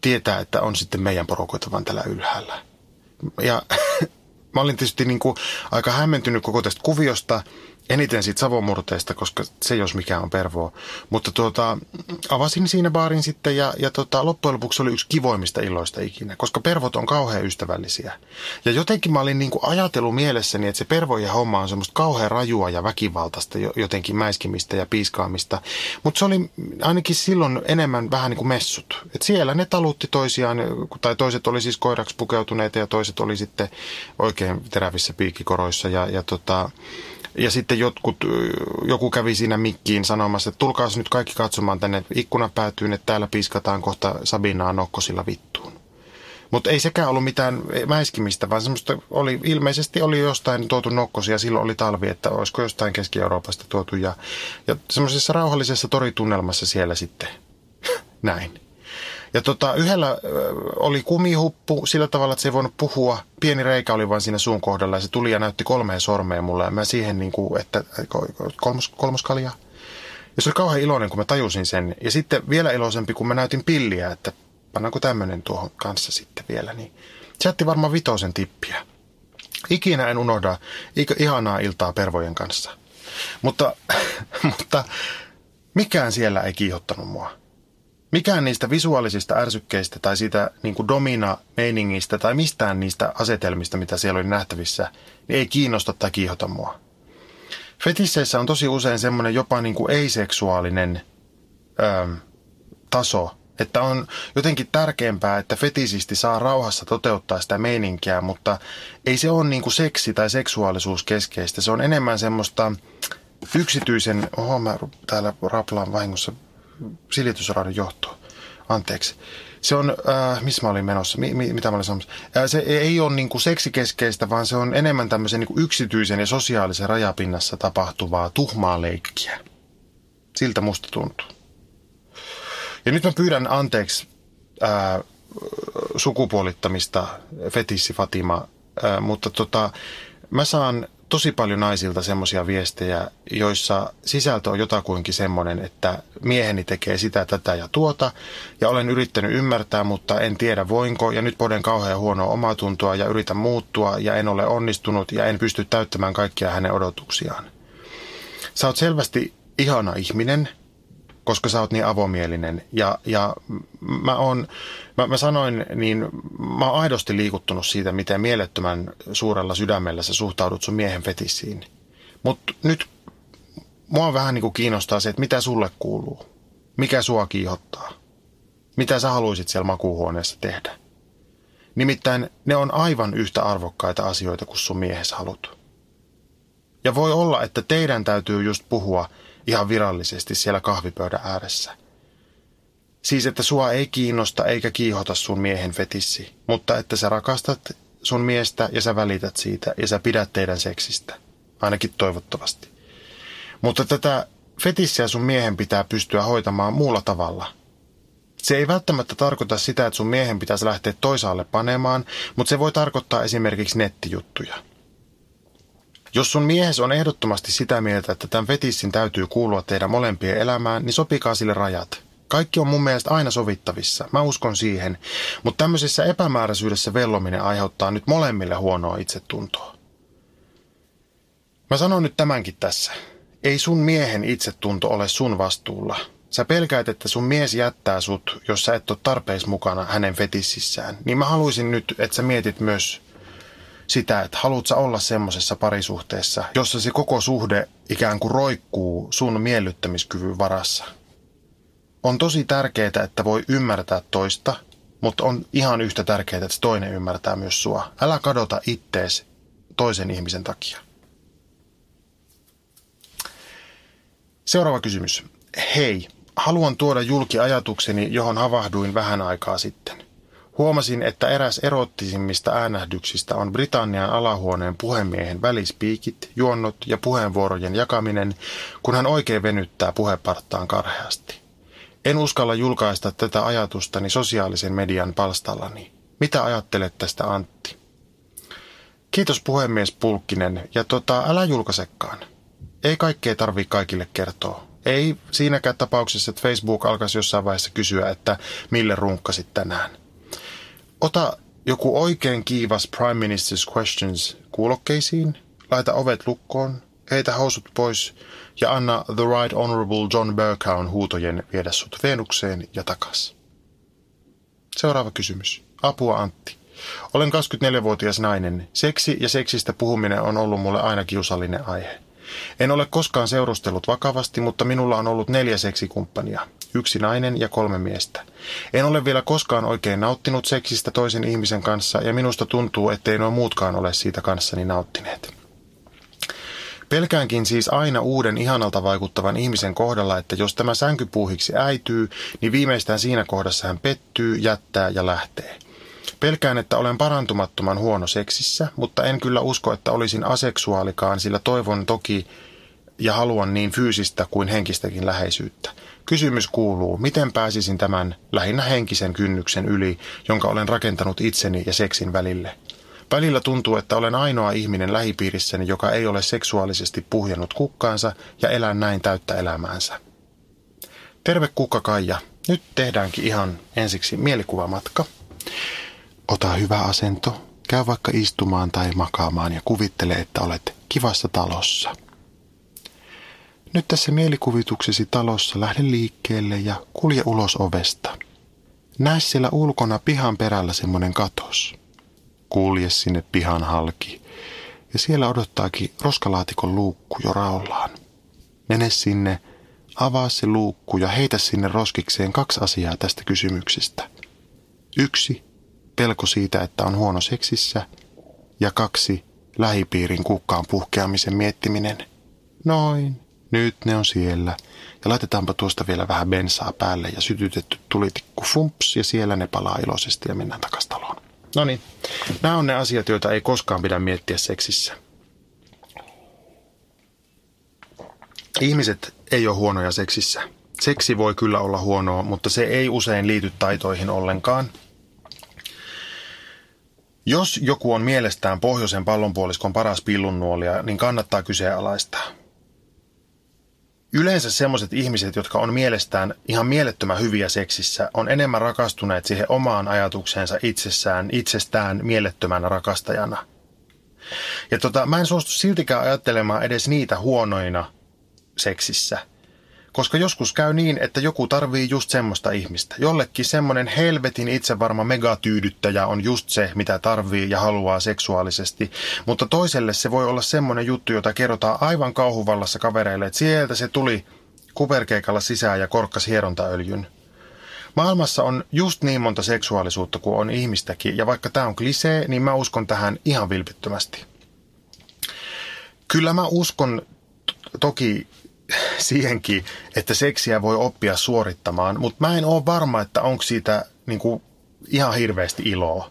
tietää, että on sitten meidän porukoita vaan tällä ylhäällä. Ja mä olin tietysti niin kuin aika hämmentynyt koko tästä kuviosta. Eniten siitä savomurteesta, koska se jos mikä on pervoa. Mutta tuota, avasin siinä baarin sitten ja, ja tuota, loppujen lopuksi oli yksi kivoimmista illoista ikinä, koska pervot on kauhean ystävällisiä. Ja jotenkin mä olin niin kuin ajatellut mielessäni, että se pervojen homma on semmoista kauhean rajua ja väkivaltaista jotenkin mäiskimistä ja piiskaamista. Mutta se oli ainakin silloin enemmän vähän niin kuin messut. Et siellä ne talutti toisiaan, tai toiset oli siis koiraksi pukeutuneita ja toiset oli sitten oikein terävissä piikkikoroissa ja, ja tota, ja sitten jotkut, joku kävi siinä mikkiin sanomassa, että tulkaas nyt kaikki katsomaan tänne ikkunapäätyyn, että täällä piiskataan kohta Sabinaa nokkosilla vittuun. Mutta ei sekään ollut mitään mäiskimistä, vaan semmoista oli, ilmeisesti oli jostain tuotu nokkosia, silloin oli talvi, että olisiko jostain Keski-Euroopasta tuotu. Ja, ja semmoisessa rauhallisessa toritunnelmassa siellä sitten näin. Ja tota, yhdellä oli kumihuppu sillä tavalla, että se ei voinut puhua. Pieni reikä oli vain siinä suun kohdalla ja se tuli ja näytti kolmeen sormeen mulle. Ja mä siihen niin kuin, että kolmos, kolmoskalja. Ja se oli kauhean iloinen, kun mä tajusin sen. Ja sitten vielä iloisempi, kun mä näytin pilliä, että pannaanko tämmöinen tuohon kanssa sitten vielä. Niin se jätti varmaan vitosen tippiä. Ikinä en unohda ihanaa iltaa pervojen kanssa. Mutta, mutta mikään siellä ei kiihottanut mua mikään niistä visuaalisista ärsykkeistä tai siitä niin kuin domina-meiningistä tai mistään niistä asetelmista, mitä siellä oli nähtävissä, niin ei kiinnosta tai kiihota mua. Fetisseissä on tosi usein semmoinen jopa niin kuin ei-seksuaalinen ö, taso, että on jotenkin tärkeämpää, että fetisisti saa rauhassa toteuttaa sitä meininkiä, mutta ei se ole niin kuin seksi tai seksuaalisuus keskeistä. Se on enemmän semmoista yksityisen, oho mä täällä raplaan vahingossa silitysraadin johtoon. Anteeksi. Se on, äh, missä mä olin menossa, mi, mi, mitä mä olin sanomassa. Äh, se ei ole niin kuin seksikeskeistä, vaan se on enemmän tämmöisen niin kuin yksityisen ja sosiaalisen rajapinnassa tapahtuvaa tuhmaa leikkiä. Siltä musta tuntuu. Ja nyt mä pyydän anteeksi äh, sukupuolittamista, fetissi Fatima, äh, mutta tota, mä saan tosi paljon naisilta semmoisia viestejä, joissa sisältö on jotakuinkin semmoinen, että mieheni tekee sitä, tätä ja tuota, ja olen yrittänyt ymmärtää, mutta en tiedä voinko, ja nyt poden kauhean huonoa omatuntoa ja yritän muuttua, ja en ole onnistunut, ja en pysty täyttämään kaikkia hänen odotuksiaan. Sä oot selvästi ihana ihminen, koska sä oot niin avomielinen. Ja, ja mä, on, mä, mä sanoin, niin mä oon aidosti liikuttunut siitä, miten mielettömän suurella sydämellä sä suhtaudut sun miehen fetissiin. Mutta nyt mua vähän niin kuin kiinnostaa se, että mitä sulle kuuluu. Mikä sua kiihottaa. Mitä sä haluaisit siellä makuuhuoneessa tehdä. Nimittäin ne on aivan yhtä arvokkaita asioita kuin sun miehes halut. Ja voi olla, että teidän täytyy just puhua – ihan virallisesti siellä kahvipöydän ääressä. Siis, että sua ei kiinnosta eikä kiihota sun miehen fetissi, mutta että sä rakastat sun miestä ja sä välität siitä ja sä pidät teidän seksistä. Ainakin toivottavasti. Mutta tätä fetissiä sun miehen pitää pystyä hoitamaan muulla tavalla. Se ei välttämättä tarkoita sitä, että sun miehen pitäisi lähteä toisaalle panemaan, mutta se voi tarkoittaa esimerkiksi nettijuttuja – jos sun miehes on ehdottomasti sitä mieltä, että tämän fetissin täytyy kuulua teidän molempien elämään, niin sopikaa sille rajat. Kaikki on mun mielestä aina sovittavissa. Mä uskon siihen. Mutta tämmöisessä epämääräisyydessä vellominen aiheuttaa nyt molemmille huonoa itsetuntoa. Mä sanon nyt tämänkin tässä. Ei sun miehen itsetunto ole sun vastuulla. Sä pelkäät, että sun mies jättää sut, jos sä et ole tarpeeksi mukana hänen fetississään. Niin mä haluaisin nyt, että sä mietit myös sitä, että haluat sä olla semmoisessa parisuhteessa, jossa se koko suhde ikään kuin roikkuu sun miellyttämiskyvyn varassa. On tosi tärkeää, että voi ymmärtää toista, mutta on ihan yhtä tärkeää, että toinen ymmärtää myös sua. Älä kadota ittees toisen ihmisen takia. Seuraava kysymys. Hei, haluan tuoda julki ajatukseni, johon havahduin vähän aikaa sitten. Huomasin, että eräs erottisimmista äänähdyksistä on Britannian alahuoneen puhemiehen välispiikit, juonnot ja puheenvuorojen jakaminen, kun hän oikein venyttää puheparttaan karheasti. En uskalla julkaista tätä ajatustani sosiaalisen median palstallani. Mitä ajattelet tästä Antti? Kiitos puhemies Pulkkinen, ja tota, älä julkaisekaan. Ei kaikkea tarvi kaikille kertoa. Ei siinäkään tapauksessa, että Facebook alkaisi jossain vaiheessa kysyä, että mille runkkasit tänään. Ota joku oikein kiivas Prime Minister's Questions kuulokkeisiin, laita ovet lukkoon, heitä housut pois ja anna The Right Honorable John Burkown huutojen viedä sut Venukseen ja takas. Seuraava kysymys. Apua Antti. Olen 24-vuotias nainen. Seksi ja seksistä puhuminen on ollut mulle aina kiusallinen aihe. En ole koskaan seurustellut vakavasti, mutta minulla on ollut neljä seksikumppania. Yksi nainen ja kolme miestä. En ole vielä koskaan oikein nauttinut seksistä toisen ihmisen kanssa ja minusta tuntuu, ettei nuo muutkaan ole siitä kanssani nauttineet. Pelkäänkin siis aina uuden ihanalta vaikuttavan ihmisen kohdalla, että jos tämä sänkypuuhiksi äityy, niin viimeistään siinä kohdassa hän pettyy, jättää ja lähtee. Pelkään, että olen parantumattoman huono seksissä, mutta en kyllä usko, että olisin aseksuaalikaan, sillä toivon toki ja haluan niin fyysistä kuin henkistäkin läheisyyttä. Kysymys kuuluu, miten pääsisin tämän lähinnä henkisen kynnyksen yli, jonka olen rakentanut itseni ja seksin välille. Välillä tuntuu, että olen ainoa ihminen lähipiirissäni, joka ei ole seksuaalisesti puhjennut kukkaansa ja elää näin täyttä elämäänsä. Terve kukka Kaija. Nyt tehdäänkin ihan ensiksi mielikuvamatka. Ota hyvä asento, käy vaikka istumaan tai makaamaan ja kuvittele, että olet kivassa talossa. Nyt tässä mielikuvituksesi talossa lähde liikkeelle ja kulje ulos ovesta. Näe siellä ulkona pihan perällä semmoinen katos. Kulje sinne pihan halki ja siellä odottaakin roskalaatikon luukku jo raollaan. Mene sinne, avaa se luukku ja heitä sinne roskikseen kaksi asiaa tästä kysymyksestä. Yksi, pelko siitä, että on huono seksissä. Ja kaksi, lähipiirin kukkaan puhkeamisen miettiminen. Noin, nyt ne on siellä. Ja laitetaanpa tuosta vielä vähän bensaa päälle ja sytytetty tulitikku fumps ja siellä ne palaa iloisesti ja mennään takas taloon. No niin, nämä on ne asiat, joita ei koskaan pidä miettiä seksissä. Ihmiset ei ole huonoja seksissä. Seksi voi kyllä olla huonoa, mutta se ei usein liity taitoihin ollenkaan. Jos joku on mielestään pohjoisen pallonpuoliskon paras pillunnuolia, niin kannattaa kyseenalaistaa. Yleensä sellaiset ihmiset, jotka on mielestään ihan mielettömän hyviä seksissä, on enemmän rakastuneet siihen omaan ajatukseensa itsessään, itsestään mielettömän rakastajana. Ja tota, mä en suostu siltikään ajattelemaan edes niitä huonoina seksissä – koska joskus käy niin, että joku tarvii just semmoista ihmistä. Jollekin semmoinen helvetin itsevarma megatyydyttäjä on just se, mitä tarvii ja haluaa seksuaalisesti. Mutta toiselle se voi olla semmoinen juttu, jota kerrotaan aivan kauhuvallassa kavereille, että sieltä se tuli kuperkeikalla sisään ja korkkas hierontaöljyn. Maailmassa on just niin monta seksuaalisuutta kuin on ihmistäkin, ja vaikka tämä on klisee, niin mä uskon tähän ihan vilpittömästi. Kyllä mä uskon toki siihenkin, että seksiä voi oppia suorittamaan, mutta mä en ole varma, että onko siitä niin kuin, ihan hirveästi iloa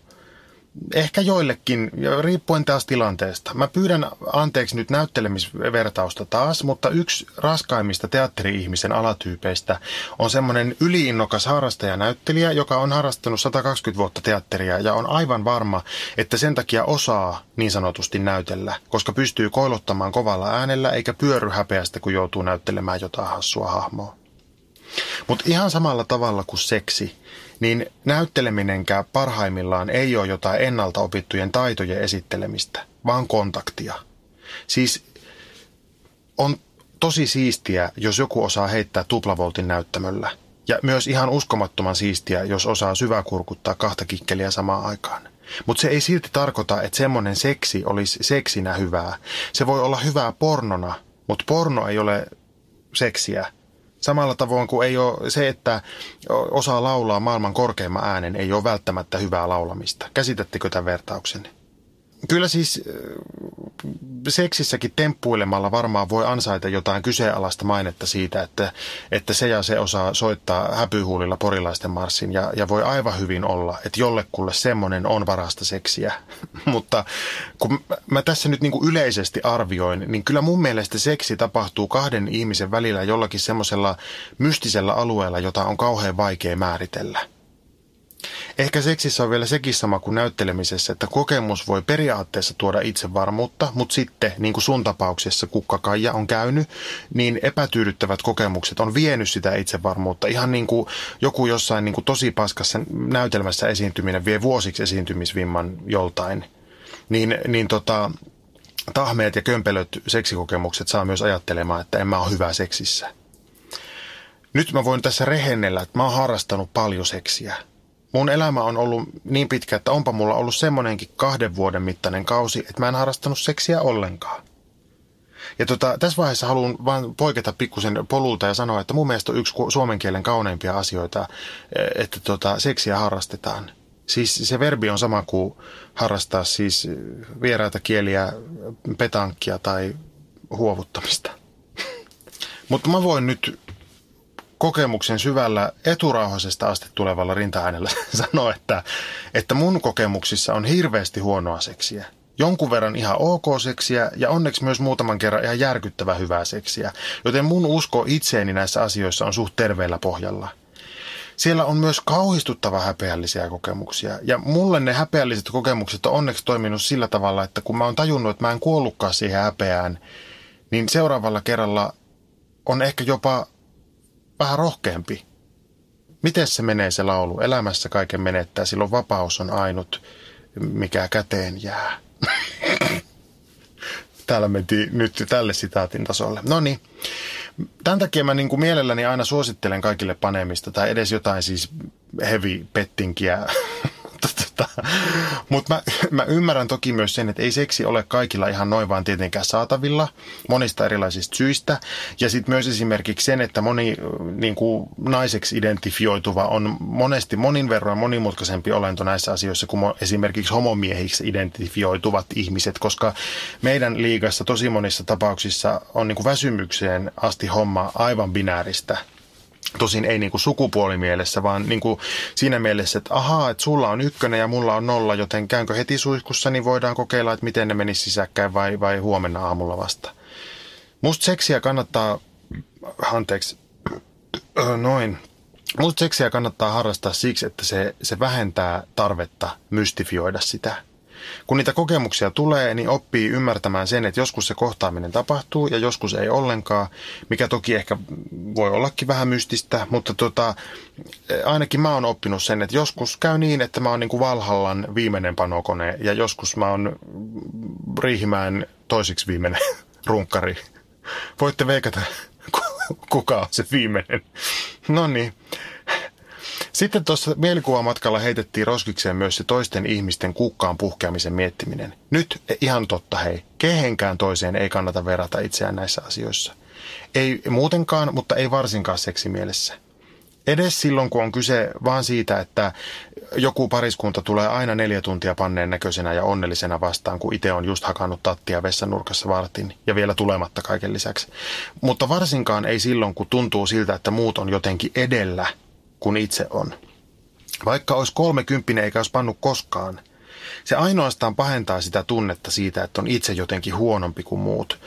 ehkä joillekin, riippuen taas tilanteesta. Mä pyydän anteeksi nyt näyttelemisvertausta taas, mutta yksi raskaimmista teatteri-ihmisen alatyypeistä on semmoinen yliinnokas harrastajanäyttelijä, joka on harrastanut 120 vuotta teatteria ja on aivan varma, että sen takia osaa niin sanotusti näytellä, koska pystyy koilottamaan kovalla äänellä eikä pyörry häpeästä, kun joutuu näyttelemään jotain hassua hahmoa. Mutta ihan samalla tavalla kuin seksi, niin näytteleminenkään parhaimmillaan ei ole jotain ennalta opittujen taitojen esittelemistä, vaan kontaktia. Siis on tosi siistiä, jos joku osaa heittää tuplavoltin näyttämöllä. Ja myös ihan uskomattoman siistiä, jos osaa syväkurkuttaa kahta kikkeliä samaan aikaan. Mutta se ei silti tarkoita, että semmoinen seksi olisi seksinä hyvää. Se voi olla hyvää pornona, mutta porno ei ole seksiä. Samalla tavoin kuin ei ole se, että osaa laulaa maailman korkeimman äänen, ei ole välttämättä hyvää laulamista. Käsitättekö tämän vertauksen? Kyllä siis seksissäkin temppuilemalla varmaan voi ansaita jotain kyseenalaista mainetta siitä, että, että se ja se osaa soittaa häpyhuulilla porilaisten marssin ja, ja voi aivan hyvin olla, että jollekulle semmoinen on varasta seksiä. Mutta kun mä tässä nyt niin kuin yleisesti arvioin, niin kyllä mun mielestä seksi tapahtuu kahden ihmisen välillä jollakin semmoisella mystisellä alueella, jota on kauhean vaikea määritellä. Ehkä seksissä on vielä sekin sama kuin näyttelemisessä, että kokemus voi periaatteessa tuoda itsevarmuutta, mutta sitten, niin kuin sun tapauksessa kukkakaija on käynyt, niin epätyydyttävät kokemukset on vienyt sitä itsevarmuutta. Ihan niin kuin joku jossain niin kuin tosi paskassa näytelmässä esiintyminen vie vuosiksi esiintymisvimman joltain. Niin, niin tota, tahmeet ja kömpelöt seksikokemukset saa myös ajattelemaan, että en mä ole hyvä seksissä. Nyt mä voin tässä rehennellä, että mä oon harrastanut paljon seksiä. Mun elämä on ollut niin pitkä, että onpa mulla ollut semmonenkin kahden vuoden mittainen kausi, että mä en harrastanut seksiä ollenkaan. Ja tota, tässä vaiheessa haluan vain poiketa pikkusen polulta ja sanoa, että mun mielestä on yksi suomen kielen kauneimpia asioita, että tota, seksiä harrastetaan. Siis se verbi on sama kuin harrastaa siis vieraita kieliä, petankkia tai huovuttamista. Mutta mä voin nyt kokemuksen syvällä eturauhasesta asti tulevalla rinta-äänellä sanoa, että, että mun kokemuksissa on hirveästi huonoa seksiä. Jonkun verran ihan ok seksiä ja onneksi myös muutaman kerran ihan järkyttävä hyvää seksiä. Joten mun usko itseeni näissä asioissa on suht terveellä pohjalla – siellä on myös kauhistuttava häpeällisiä kokemuksia. Ja mulle ne häpeälliset kokemukset on onneksi toiminut sillä tavalla, että kun mä oon tajunnut, että mä en kuollutkaan siihen häpeään, niin seuraavalla kerralla on ehkä jopa vähän rohkeampi. Miten se menee se laulu? Elämässä kaiken menettää, silloin vapaus on ainut, mikä käteen jää. Täällä mentiin nyt tälle sitaatin tasolle. No niin. Tämän takia mä niin kuin mielelläni aina suosittelen kaikille paneemista tai edes jotain siis heavy pettinkiä. tota, Mutta mä, mä ymmärrän toki myös sen, että ei seksi ole kaikilla ihan noin vaan tietenkään saatavilla monista erilaisista syistä. Ja sitten myös esimerkiksi sen, että moni niin kuin naiseksi identifioituva on monesti monin verran monimutkaisempi olento näissä asioissa kuin esimerkiksi homomiehiksi identifioituvat ihmiset, koska meidän liigassa tosi monissa tapauksissa on niin kuin väsymykseen asti homma aivan binääristä Tosin ei niin kuin sukupuolimielessä, vaan niin kuin siinä mielessä, että ahaa, että sulla on ykkönen ja mulla on nolla, joten käynkö heti suihkussa, niin voidaan kokeilla, että miten ne menisi sisäkkäin vai, vai huomenna aamulla vasta. Musta seksiä kannattaa, anteeksi, noin, Musta seksiä kannattaa harrastaa siksi, että se, se vähentää tarvetta mystifioida sitä – kun niitä kokemuksia tulee, niin oppii ymmärtämään sen, että joskus se kohtaaminen tapahtuu ja joskus ei ollenkaan, mikä toki ehkä voi ollakin vähän mystistä, mutta tota, ainakin mä oon oppinut sen, että joskus käy niin, että mä oon niin kuin Valhallan viimeinen panokone ja joskus mä oon Riihimään toisiksi viimeinen runkkari. Voitte veikata, kuka on se viimeinen. No niin. Sitten tuossa mielikuvamatkalla heitettiin roskikseen myös se toisten ihmisten kukkaan puhkeamisen miettiminen. Nyt ihan totta hei, kehenkään toiseen ei kannata verrata itseään näissä asioissa. Ei muutenkaan, mutta ei varsinkaan seksimielessä. Edes silloin, kun on kyse vaan siitä, että joku pariskunta tulee aina neljä tuntia panneen näköisenä ja onnellisena vastaan, kun itse on just hakannut tattia vessan nurkassa vartin ja vielä tulematta kaiken lisäksi. Mutta varsinkaan ei silloin, kun tuntuu siltä, että muut on jotenkin edellä – kuin itse on. Vaikka olisi kolmekymppinen eikä olisi pannut koskaan, se ainoastaan pahentaa sitä tunnetta siitä, että on itse jotenkin huonompi kuin muut.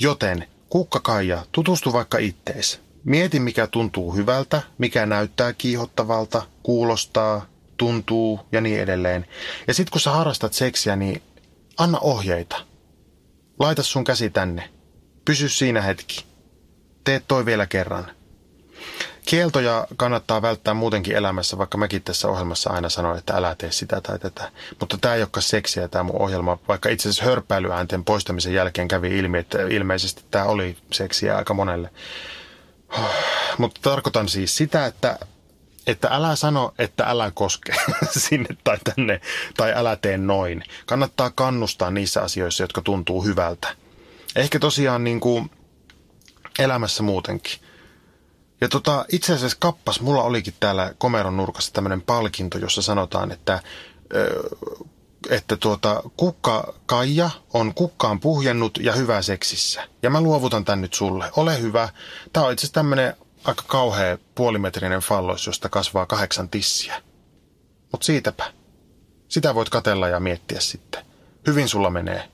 Joten kukka Kaija, tutustu vaikka ittees. Mieti, mikä tuntuu hyvältä, mikä näyttää kiihottavalta, kuulostaa, tuntuu ja niin edelleen. Ja sitten kun sä harrastat seksiä, niin anna ohjeita. Laita sun käsi tänne. Pysy siinä hetki. Tee toi vielä kerran. Kieltoja kannattaa välttää muutenkin elämässä, vaikka mäkin tässä ohjelmassa aina sanoin, että älä tee sitä tai tätä. Mutta tämä ei olekaan seksiä tämä mun ohjelma, vaikka itse asiassa hörpäilyäänten poistamisen jälkeen kävi ilmi, että ilmeisesti tämä oli seksiä aika monelle. Mutta tarkoitan siis sitä, että, että älä sano, että älä koske sinne tai tänne, tai älä tee noin. Kannattaa kannustaa niissä asioissa, jotka tuntuu hyvältä. Ehkä tosiaan niin kuin elämässä muutenkin ja tota, itse asiassa kappas, mulla olikin täällä komeron nurkassa tämmöinen palkinto, jossa sanotaan, että, että tuota, kukka Kaija on kukkaan puhjennut ja hyvä seksissä. Ja mä luovutan tän nyt sulle. Ole hyvä. Tää on itse asiassa tämmöinen aika kauhea puolimetrinen fallos, josta kasvaa kahdeksan tissiä. Mut siitäpä. Sitä voit katella ja miettiä sitten. Hyvin sulla menee.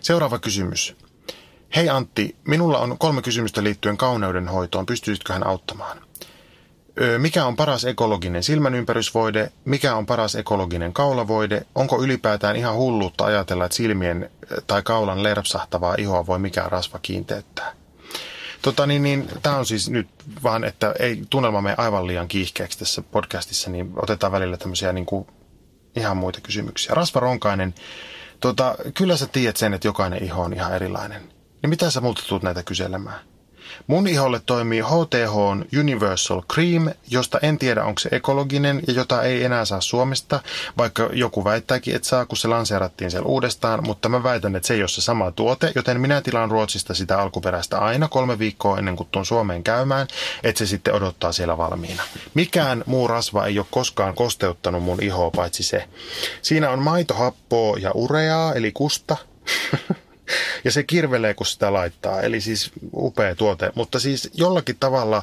Seuraava kysymys. Hei Antti, minulla on kolme kysymystä liittyen kauneudenhoitoon. Pystyisitkö hän auttamaan? Mikä on paras ekologinen silmänympärysvoide? Mikä on paras ekologinen kaulavoide? Onko ylipäätään ihan hulluutta ajatella, että silmien tai kaulan lerpsahtavaa ihoa voi mikään rasva kiinteyttää? Tota niin, niin tämä on siis nyt vaan, että ei tunnelma mene aivan liian kiihkeäksi tässä podcastissa, niin otetaan välillä tämmöisiä niin kuin ihan muita kysymyksiä. Rasva Ronkainen tota, kyllä sä tiedät sen, että jokainen iho on ihan erilainen. Niin mitä sä multa tulet näitä kyselemään? Mun iholle toimii HTH Universal Cream, josta en tiedä onko se ekologinen ja jota ei enää saa Suomesta, vaikka joku väittääkin, että saa, kun se lanseerattiin siellä uudestaan, mutta mä väitän, että se ei ole se sama tuote, joten minä tilaan Ruotsista sitä alkuperäistä aina kolme viikkoa ennen kuin tuon Suomeen käymään, että se sitten odottaa siellä valmiina. Mikään muu rasva ei ole koskaan kosteuttanut mun ihoa paitsi se. Siinä on maitohappoa ja ureaa, eli kusta. Ja se kirvelee, kun sitä laittaa. Eli siis upea tuote. Mutta siis jollakin tavalla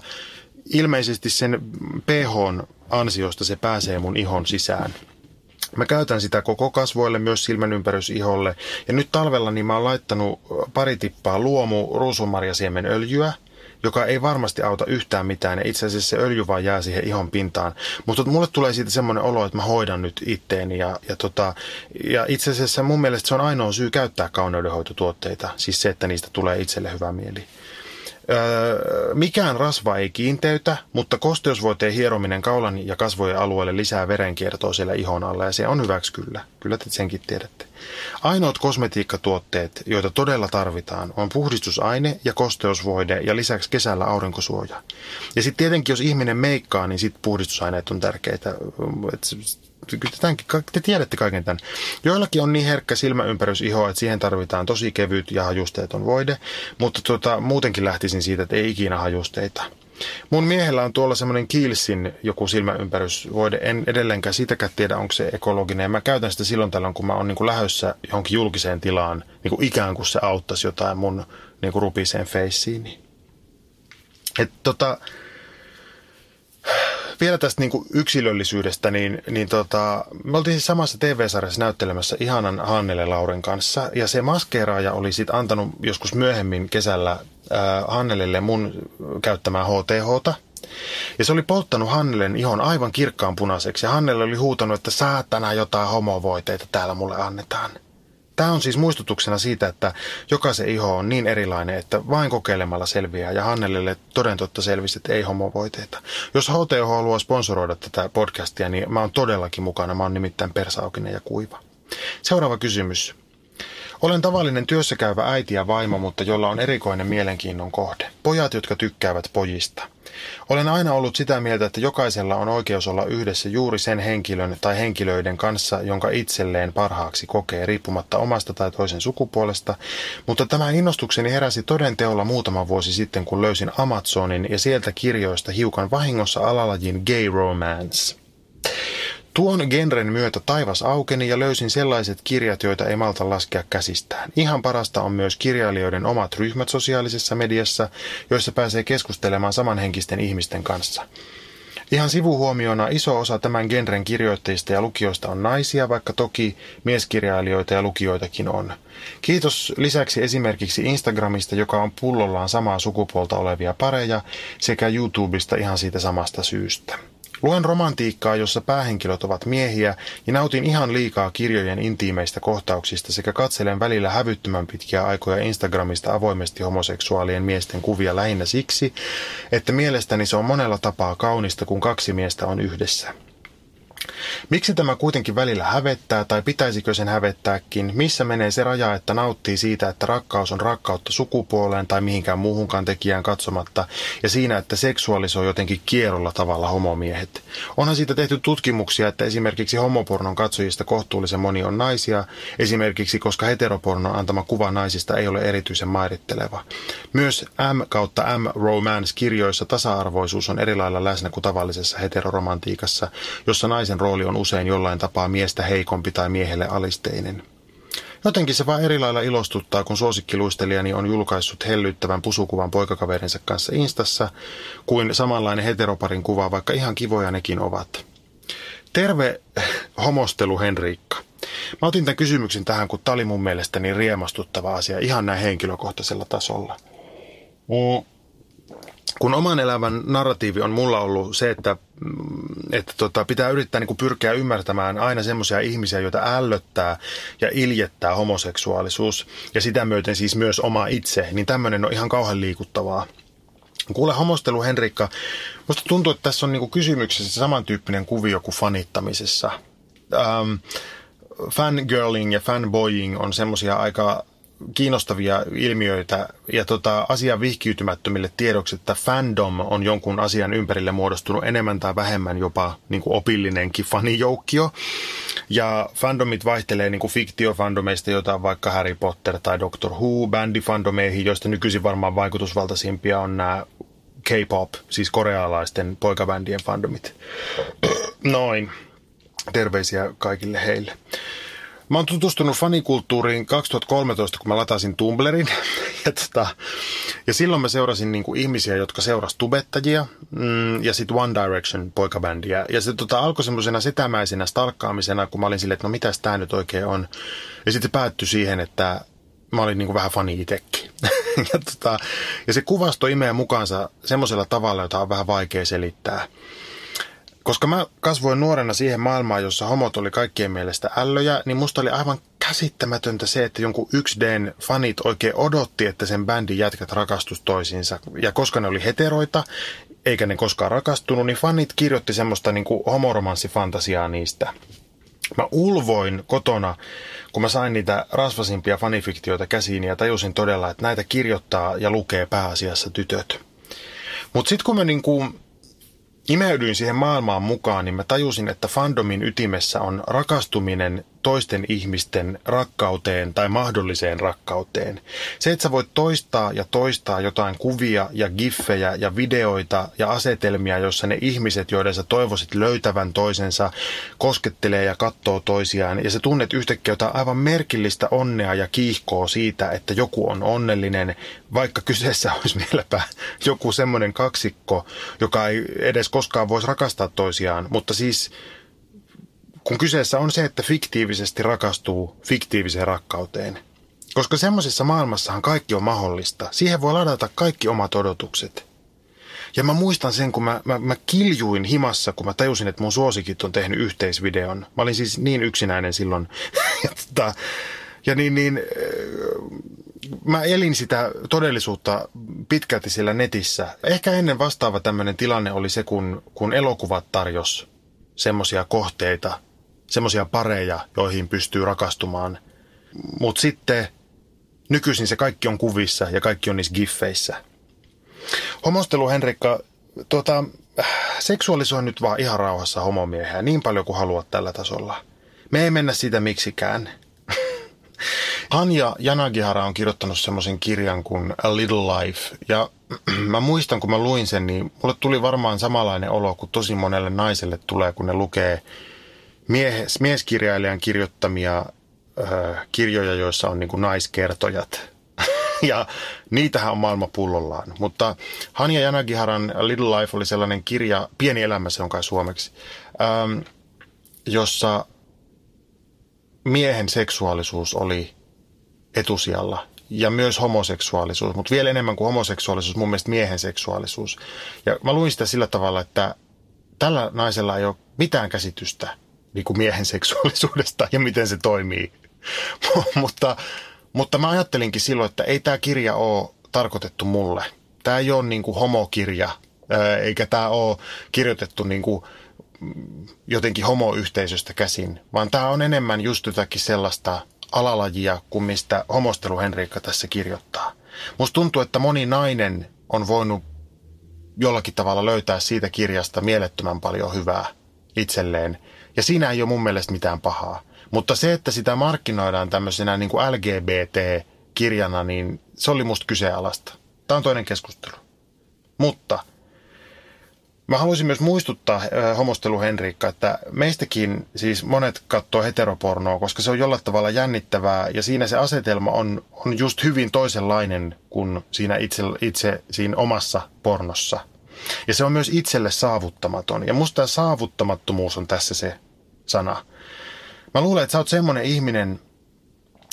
ilmeisesti sen pH ansiosta se pääsee mun ihon sisään. Mä käytän sitä koko kasvoille, myös silmänympärysiholle. Ja nyt talvella niin mä oon laittanut pari tippaa luomu ruusunmarjasiemen öljyä – joka ei varmasti auta yhtään mitään ja itse asiassa se öljy vaan jää siihen ihon pintaan. Mutta mulle tulee siitä semmoinen olo, että mä hoidan nyt itteeni ja, ja, tota, ja itse asiassa mun mielestä se on ainoa syy käyttää kauneudenhoitotuotteita, siis se, että niistä tulee itselle hyvä mieli. Öö, mikään rasva ei kiinteytä, mutta kosteusvoiteen hierominen kaulan ja kasvojen alueelle lisää verenkiertoa siellä ihon alla ja se on hyväksi kyllä. Kyllä te senkin tiedätte. Ainoat kosmetiikkatuotteet, joita todella tarvitaan, on puhdistusaine ja kosteusvoide ja lisäksi kesällä aurinkosuoja. Ja sitten tietenkin, jos ihminen meikkaa, niin sitten puhdistusaineet on tärkeitä. Et tämänkin, te tiedätte kaiken tämän. Joillakin on niin herkkä silmäympärysiho, että siihen tarvitaan tosi kevyt ja hajusteeton voide, mutta tota, muutenkin lähtisin siitä, että ei ikinä hajusteita. Mun miehellä on tuolla semmoinen Kielsin joku silmäympärysvoide. En edelleenkään sitäkään tiedä, onko se ekologinen. Mä käytän sitä silloin tällöin, kun mä oon niin lähdössä johonkin julkiseen tilaan, niin kuin ikään kuin se auttaisi jotain mun niin kuin rupiseen feissiin. Et tota, vielä tästä niin kuin yksilöllisyydestä, niin, niin tota, me oltiin siis samassa TV-sarjassa näyttelemässä ihanan Hannele Lauren kanssa, ja se maskeeraaja oli sitten antanut joskus myöhemmin kesällä äh, Hannelelle mun käyttämää HTHta, ja se oli polttanut Hannelen ihon aivan kirkkaan punaiseksi, ja Hannelle oli huutanut, että saatana jotain homovoiteita täällä mulle annetaan. Tämä on siis muistutuksena siitä, että jokaisen iho on niin erilainen, että vain kokeilemalla selviää ja Hannelille toden totta selvisi, että ei homovoiteita. Jos HTH haluaa sponsoroida tätä podcastia, niin mä oon todellakin mukana. Mä oon nimittäin persaukinen ja kuiva. Seuraava kysymys. Olen tavallinen työssäkäyvä äiti ja vaimo, mutta jolla on erikoinen mielenkiinnon kohde. Pojat, jotka tykkäävät pojista. Olen aina ollut sitä mieltä, että jokaisella on oikeus olla yhdessä juuri sen henkilön tai henkilöiden kanssa, jonka itselleen parhaaksi kokee, riippumatta omasta tai toisen sukupuolesta, mutta tämä innostukseni heräsi toden teolla muutama vuosi sitten, kun löysin Amazonin ja sieltä kirjoista hiukan vahingossa alalajin gay romance. Tuon genren myötä taivas aukeni ja löysin sellaiset kirjat, joita ei malta laskea käsistään. Ihan parasta on myös kirjailijoiden omat ryhmät sosiaalisessa mediassa, joissa pääsee keskustelemaan samanhenkisten ihmisten kanssa. Ihan sivuhuomiona iso osa tämän genren kirjoittajista ja lukijoista on naisia, vaikka toki mieskirjailijoita ja lukijoitakin on. Kiitos lisäksi esimerkiksi Instagramista, joka on pullollaan samaa sukupuolta olevia pareja, sekä YouTubesta ihan siitä samasta syystä. Luen romantiikkaa, jossa päähenkilöt ovat miehiä, ja nautin ihan liikaa kirjojen intiimeistä kohtauksista sekä katselen välillä hävyttömän pitkiä aikoja Instagramista avoimesti homoseksuaalien miesten kuvia lähinnä siksi, että mielestäni se on monella tapaa kaunista, kun kaksi miestä on yhdessä. Miksi tämä kuitenkin välillä hävettää tai pitäisikö sen hävettääkin? Missä menee se raja, että nauttii siitä, että rakkaus on rakkautta sukupuoleen tai mihinkään muuhunkaan tekijään katsomatta ja siinä, että seksuaalisoi jotenkin kierrolla tavalla homomiehet? Onhan siitä tehty tutkimuksia, että esimerkiksi homopornon katsojista kohtuullisen moni on naisia, esimerkiksi koska heteropornon antama kuva naisista ei ole erityisen mairitteleva. Myös M kautta M romance kirjoissa tasa-arvoisuus on eri lailla läsnä kuin tavallisessa heteroromantiikassa, jossa naisen rooli on usein jollain tapaa miestä heikompi tai miehelle alisteinen. Jotenkin se vaan eri lailla ilostuttaa, kun suosikkiluistelijani on julkaissut hellyttävän pusukuvan poikakaverinsa kanssa Instassa, kuin samanlainen heteroparin kuva, vaikka ihan kivoja nekin ovat. Terve homostelu Henriikka. Mä otin tämän kysymyksen tähän, kun tämä oli mun mielestä niin riemastuttava asia ihan näin henkilökohtaisella tasolla. Mm kun oman elämän narratiivi on mulla ollut se, että, mm, että tota, pitää yrittää niin kuin pyrkiä ymmärtämään aina semmoisia ihmisiä, joita ällöttää ja iljettää homoseksuaalisuus ja sitä myöten siis myös oma itse, niin tämmöinen on ihan kauhean liikuttavaa. Kuule homostelu Henrikka, musta tuntuu, että tässä on niin kuin kysymyksessä samantyyppinen kuvio kuin fanittamisessa. Ähm, fangirling ja fanboying on semmoisia aika kiinnostavia ilmiöitä ja tota, asian vihkiytymättömille tiedoksi, että fandom on jonkun asian ympärille muodostunut enemmän tai vähemmän jopa niin kuin opillinenkin fanijoukkio. Ja fandomit vaihtelee niin kuin fiktiofandomeista, joita on vaikka Harry Potter tai Doctor Who, bändifandomeihin, joista nykyisin varmaan vaikutusvaltaisimpia on nämä K-pop, siis korealaisten poikabändien fandomit. Noin. Terveisiä kaikille heille. Mä oon tutustunut fanikulttuuriin 2013, kun mä latasin Tumblrin. ja, tota, ja silloin mä seurasin niin kuin ihmisiä, jotka seurasi tubettajia mm, ja sitten One Direction poikabändiä. Ja se tota, alkoi semmoisena setämäisenä stalkkaamisena, kun mä olin silleen, että no mitäs tää nyt oikein on. Ja sitten päättyi siihen, että mä olin niin kuin vähän fani itsekin. ja, tota, ja se kuvasto imeä mukaansa semmoisella tavalla, jota on vähän vaikea selittää. Koska mä kasvoin nuorena siihen maailmaan, jossa homot oli kaikkien mielestä ällöjä, niin musta oli aivan käsittämätöntä se, että jonkun 1Dn fanit oikein odotti, että sen bändin jätkät rakastus toisiinsa. Ja koska ne oli heteroita, eikä ne koskaan rakastunut, niin fanit kirjoitti semmoista niin kuin homoromanssifantasiaa niistä. Mä ulvoin kotona, kun mä sain niitä rasvasimpia fanifiktioita käsiin ja tajusin todella, että näitä kirjoittaa ja lukee pääasiassa tytöt. Mutta sitten kun mä niinku imeydyin siihen maailmaan mukaan, niin mä tajusin, että fandomin ytimessä on rakastuminen toisten ihmisten rakkauteen tai mahdolliseen rakkauteen. Se, että sä voit toistaa ja toistaa jotain kuvia ja giffejä ja videoita ja asetelmia, jossa ne ihmiset, joiden sä toivoisit löytävän toisensa, koskettelee ja katsoo toisiaan. Ja sä tunnet yhtäkkiä jotain aivan merkillistä onnea ja kiihkoa siitä, että joku on onnellinen, vaikka kyseessä olisi vieläpä joku semmoinen kaksikko, joka ei edes koskaan voisi rakastaa toisiaan. Mutta siis kun kyseessä on se, että fiktiivisesti rakastuu fiktiiviseen rakkauteen. Koska semmoisessa maailmassahan kaikki on mahdollista. Siihen voi ladata kaikki omat odotukset. Ja mä muistan sen, kun mä, mä, mä kiljuin himassa, kun mä tajusin, että mun suosikit on tehnyt yhteisvideon. Mä olin siis niin yksinäinen silloin. ja, tota, ja niin, niin mä elin sitä todellisuutta pitkälti siellä netissä. Ehkä ennen vastaava tämmöinen tilanne oli se, kun, kun elokuvat tarjos semmoisia kohteita, semmoisia pareja, joihin pystyy rakastumaan. Mutta sitten nykyisin se kaikki on kuvissa ja kaikki on niissä giffeissä. Homostelu, Henrikka, tuota, seksuaalisoi nyt vaan ihan rauhassa homomiehiä niin paljon kuin haluat tällä tasolla. Me ei mennä siitä miksikään. Hanja Janagihara on kirjoittanut semmoisen kirjan kuin A Little Life. Ja mä muistan, kun mä luin sen, niin mulle tuli varmaan samanlainen olo kuin tosi monelle naiselle tulee, kun ne lukee mies, mieskirjailijan kirjoittamia ö, kirjoja, joissa on niin kuin naiskertojat. ja niitähän on maailma pullollaan. Mutta Hanya Janagiharan Little Life oli sellainen kirja, Pieni elämä se on kai suomeksi, ö, jossa miehen seksuaalisuus oli etusijalla ja myös homoseksuaalisuus, mutta vielä enemmän kuin homoseksuaalisuus, mun mielestä miehen seksuaalisuus. Ja mä luin sitä sillä tavalla, että tällä naisella ei ole mitään käsitystä niin kuin miehen seksuaalisuudesta ja miten se toimii. mutta, mutta mä ajattelinkin silloin, että ei tämä kirja ole tarkoitettu mulle. Tämä ei ole niin kuin homokirja, eikä tämä ole kirjoitettu niin kuin jotenkin homoyhteisöstä käsin, vaan tämä on enemmän just jotakin sellaista alalajia kuin mistä homostelu Henriikka tässä kirjoittaa. Musta tuntuu, että moni nainen on voinut jollakin tavalla löytää siitä kirjasta mielettömän paljon hyvää itselleen – ja siinä ei ole mun mielestä mitään pahaa. Mutta se, että sitä markkinoidaan tämmöisenä niin kuin LGBT-kirjana, niin se oli musta kyseenalaista. Tämä on toinen keskustelu. Mutta mä haluaisin myös muistuttaa äh, homostelu Henriikka, että meistäkin siis monet katsoo heteropornoa, koska se on jollain tavalla jännittävää ja siinä se asetelma on, on just hyvin toisenlainen kuin siinä itse, itse siinä omassa pornossa – ja se on myös itselle saavuttamaton. Ja musta saavuttamattomuus on tässä se sana. Mä luulen, että sä oot semmoinen ihminen,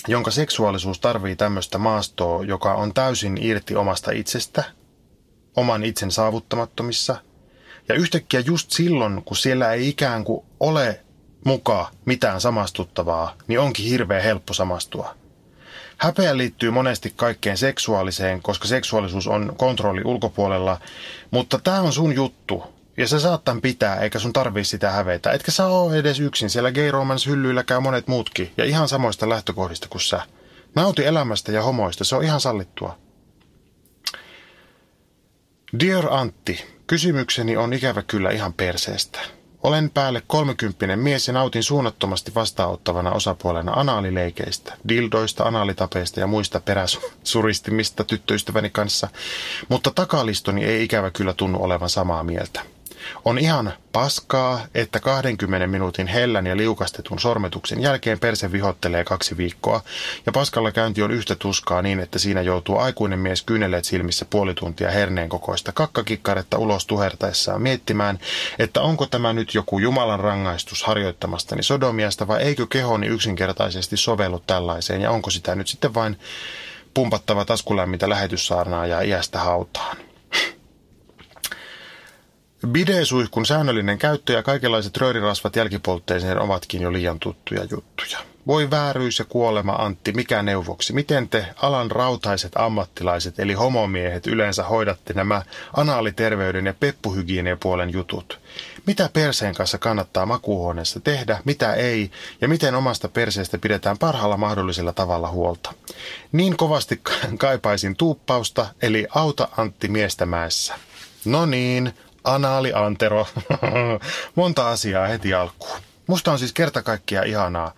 jonka seksuaalisuus tarvii tämmöistä maastoa, joka on täysin irti omasta itsestä, oman itsen saavuttamattomissa. Ja yhtäkkiä just silloin, kun siellä ei ikään kuin ole mukaan mitään samastuttavaa, niin onkin hirveän helppo samastua. Häpeä liittyy monesti kaikkeen seksuaaliseen, koska seksuaalisuus on kontrolli ulkopuolella, mutta tämä on sun juttu. Ja sä saat tämän pitää, eikä sun tarvii sitä hävetä. Etkä sä ole edes yksin. Siellä gay romance hyllyillä käy monet muutkin. Ja ihan samoista lähtökohdista kuin sä. Nauti elämästä ja homoista. Se on ihan sallittua. Dear Antti, kysymykseni on ikävä kyllä ihan perseestä. Olen päälle kolmekymppinen mies ja nautin suunnattomasti vastaanottavana osapuolena anaalileikeistä, dildoista, anaalitapeista ja muista peräsuristimista tyttöystäväni kanssa, mutta takalistoni ei ikävä kyllä tunnu olevan samaa mieltä. On ihan paskaa, että 20 minuutin hellän ja liukastetun sormetuksen jälkeen perse vihottelee kaksi viikkoa, ja paskalla käynti on yhtä tuskaa niin, että siinä joutuu aikuinen mies kyyneleet silmissä puoli tuntia herneen kokoista kakkakikkaretta ulos tuhertaessaan miettimään, että onko tämä nyt joku Jumalan rangaistus harjoittamastani sodomiasta vai eikö kehoni yksinkertaisesti sovellu tällaiseen ja onko sitä nyt sitten vain pumpattava taskulämmintä lähetyssaarnaa ja iästä hautaan. Bidesuihkun säännöllinen käyttö ja kaikenlaiset röörirasvat jälkipoltteeseen ovatkin jo liian tuttuja juttuja. Voi vääryys ja kuolema Antti, mikä neuvoksi? Miten te alan rautaiset ammattilaiset eli homomiehet yleensä hoidatte nämä anaaliterveyden ja puolen jutut? Mitä perseen kanssa kannattaa makuuhuoneessa tehdä, mitä ei ja miten omasta perseestä pidetään parhaalla mahdollisella tavalla huolta? Niin kovasti kaipaisin tuuppausta eli auta Antti miestämäessä. No niin, Anaali Antero. Monta asiaa heti alkuun. Musta on siis kerta kaikkiaan ihanaa,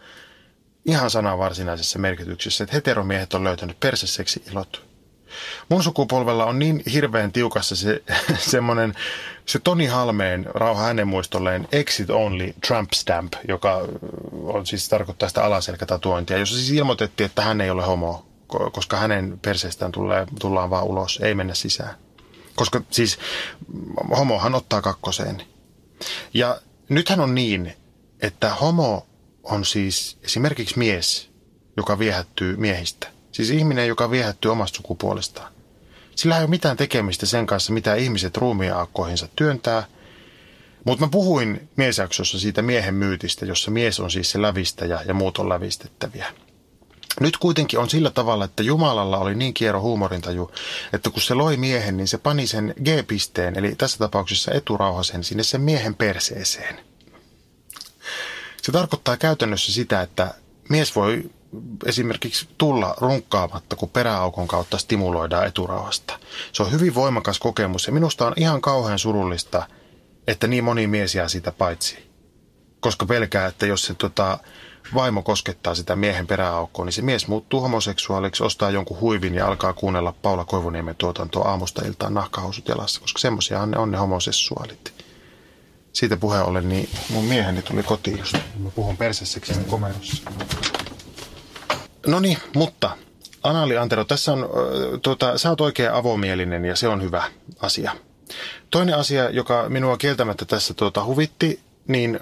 ihan sanan varsinaisessa merkityksessä, että heteromiehet on löytänyt perseseksi ilot. Mun sukupolvella on niin hirveän tiukassa se semmoinen, se Toni Halmeen, rauha hänen muistolleen, exit only Trump stamp, joka on siis tarkoittaa sitä alaselkätatuointia, jossa siis ilmoitettiin, että hän ei ole homo, koska hänen perseestään tulee, tullaan vaan ulos, ei mennä sisään. Koska siis homohan ottaa kakkoseen. Ja nythän on niin, että homo on siis esimerkiksi mies, joka viehättyy miehistä. Siis ihminen, joka viehättyy omasta sukupuolestaan. Sillä ei ole mitään tekemistä sen kanssa, mitä ihmiset ruumiaakkoihinsa työntää. Mutta mä puhuin miesjaksossa siitä miehen myytistä, jossa mies on siis se lävistäjä ja muut on lävistettäviä. Nyt kuitenkin on sillä tavalla, että Jumalalla oli niin kiero huumorintaju, että kun se loi miehen, niin se pani sen G-pisteen, eli tässä tapauksessa eturauhasen, sinne sen miehen perseeseen. Se tarkoittaa käytännössä sitä, että mies voi esimerkiksi tulla runkkaamatta, kun peräaukon kautta stimuloidaan eturauhasta. Se on hyvin voimakas kokemus ja minusta on ihan kauhean surullista, että niin moni mies jää siitä paitsi. Koska pelkää, että jos se tota, vaimo koskettaa sitä miehen peräaukkoa, niin se mies muuttuu homoseksuaaliksi, ostaa jonkun huivin ja alkaa kuunnella Paula Koivuniemen tuotantoa aamusta iltaan nahkahousut jalassa, koska semmoisiahan ne on ne homoseksuaalit. Siitä puheen ollen, niin mun mieheni tuli kotiin just. Mä puhun persesseksistä komerossa. No niin, mutta Anali Antero, tässä on, tuota, sä oot oikein avomielinen ja se on hyvä asia. Toinen asia, joka minua kieltämättä tässä tuota, huvitti, niin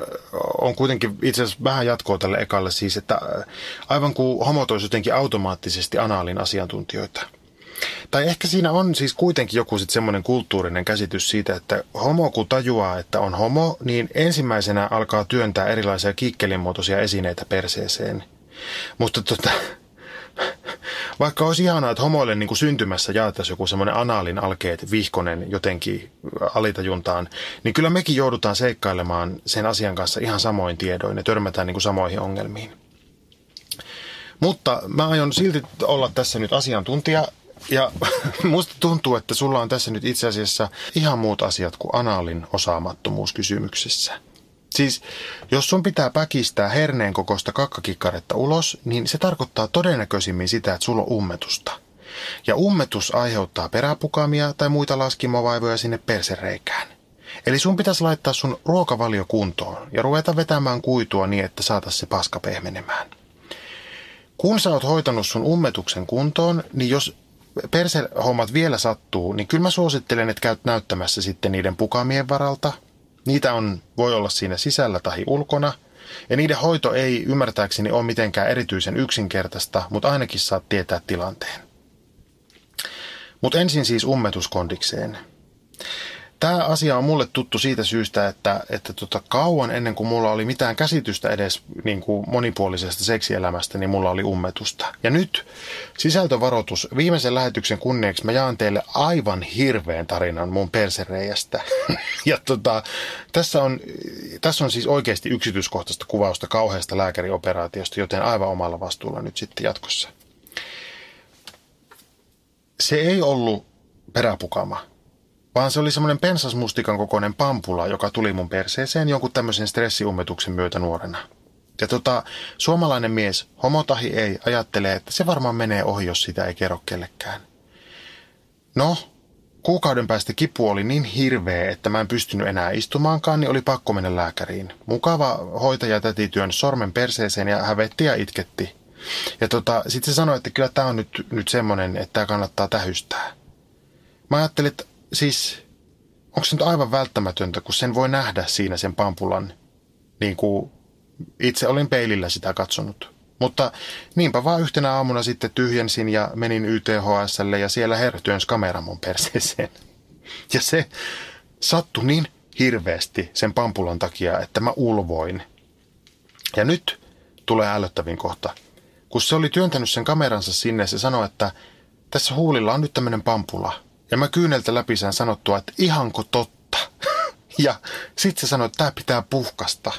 on kuitenkin itse asiassa vähän jatkoa tälle ekalle siis, että aivan kuin homot olisi jotenkin automaattisesti anaalin asiantuntijoita. Tai ehkä siinä on siis kuitenkin joku sitten semmoinen kulttuurinen käsitys siitä, että homo kun tajuaa, että on homo, niin ensimmäisenä alkaa työntää erilaisia kiikkelinmuotoisia esineitä perseeseen. Mutta tota, vaikka olisi ihanaa, että homoille niin kuin syntymässä jaettaisiin joku semmoinen anaalin alkeet vihkonen jotenkin alitajuntaan, niin kyllä mekin joudutaan seikkailemaan sen asian kanssa ihan samoin tiedoin ja törmätään niin kuin samoihin ongelmiin. Mutta mä aion silti olla tässä nyt asiantuntija ja musta tuntuu, että sulla on tässä nyt itse asiassa ihan muut asiat kuin anaalin osaamattomuus kysymyksessä. Siis jos sun pitää päkistää herneen kokoista kakkakikkaretta ulos, niin se tarkoittaa todennäköisimmin sitä, että sulla on ummetusta. Ja ummetus aiheuttaa peräpukamia tai muita laskimovaivoja sinne persereikään. Eli sun pitäisi laittaa sun ruokavalio kuntoon ja ruveta vetämään kuitua niin, että saatas se paska pehmenemään. Kun sä oot hoitanut sun ummetuksen kuntoon, niin jos persehommat vielä sattuu, niin kyllä mä suosittelen, että käyt näyttämässä sitten niiden pukamien varalta – Niitä on, voi olla siinä sisällä tai ulkona, ja niiden hoito ei ymmärtääkseni ole mitenkään erityisen yksinkertaista, mutta ainakin saat tietää tilanteen. Mutta ensin siis ummetuskondikseen. Tämä asia on mulle tuttu siitä syystä, että, että tota, kauan ennen kuin mulla oli mitään käsitystä edes niin kuin monipuolisesta seksielämästä, niin mulla oli ummetusta. Ja nyt sisältövaroitus. Viimeisen lähetyksen kunniaksi mä jaan teille aivan hirveän tarinan mun persereijästä. ja tota, tässä, on, tässä on siis oikeasti yksityiskohtaista kuvausta kauheasta lääkärioperaatiosta, joten aivan omalla vastuulla nyt sitten jatkossa. Se ei ollut peräpukama vaan se oli semmoinen pensasmustikan kokoinen pampula, joka tuli mun perseeseen jonkun tämmöisen stressiummetuksen myötä nuorena. Ja tota, suomalainen mies, homotahi ei, ajattelee, että se varmaan menee ohi, jos sitä ei kerro kellekään. No, kuukauden päästä kipu oli niin hirveä, että mä en pystynyt enää istumaankaan, niin oli pakko mennä lääkäriin. Mukava hoitaja täti työn sormen perseeseen ja hävetti ja itketti. Ja tota, sitten se sanoi, että kyllä tämä on nyt, nyt semmoinen, että tämä kannattaa tähystää. Mä ajattelin, että siis onko se nyt aivan välttämätöntä, kun sen voi nähdä siinä sen pampulan, niin kuin itse olin peilillä sitä katsonut. Mutta niinpä vaan yhtenä aamuna sitten tyhjensin ja menin YTHSlle ja siellä herra työnsi kameran mun perseeseen. Ja se sattui niin hirveästi sen pampulan takia, että mä ulvoin. Ja nyt tulee ällöttävin kohta. Kun se oli työntänyt sen kameransa sinne, se sanoi, että tässä huulilla on nyt tämmöinen pampula – ja mä kyyneltä läpi sain sanottua, että ihanko totta. ja sitten se sanoi, että tämä pitää puhkasta.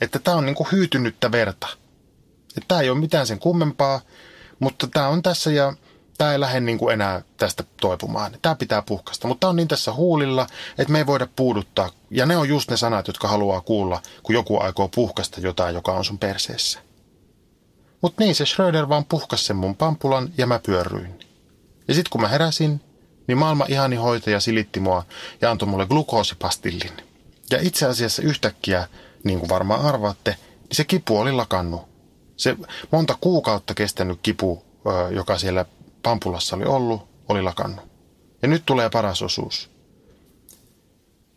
Että tämä on niinku hyytynyttä verta. Että tämä ei ole mitään sen kummempaa, mutta tämä on tässä ja tämä ei lähde niinku enää tästä toipumaan. Tämä pitää puhkasta, mutta tämä on niin tässä huulilla, että me ei voida puuduttaa. Ja ne on just ne sanat, jotka haluaa kuulla, kun joku aikoo puhkasta jotain, joka on sun perseessä. Mutta niin se Schröder vaan puhkasi sen mun pampulan ja mä pyörryin. Ja sitten kun mä heräsin, niin maailman ihani hoitaja silitti mua ja antoi mulle glukoosipastillin. Ja itse asiassa yhtäkkiä, niin kuin varmaan arvaatte, niin se kipu oli lakannut. Se monta kuukautta kestänyt kipu, joka siellä pampulassa oli ollut, oli lakannut. Ja nyt tulee paras osuus.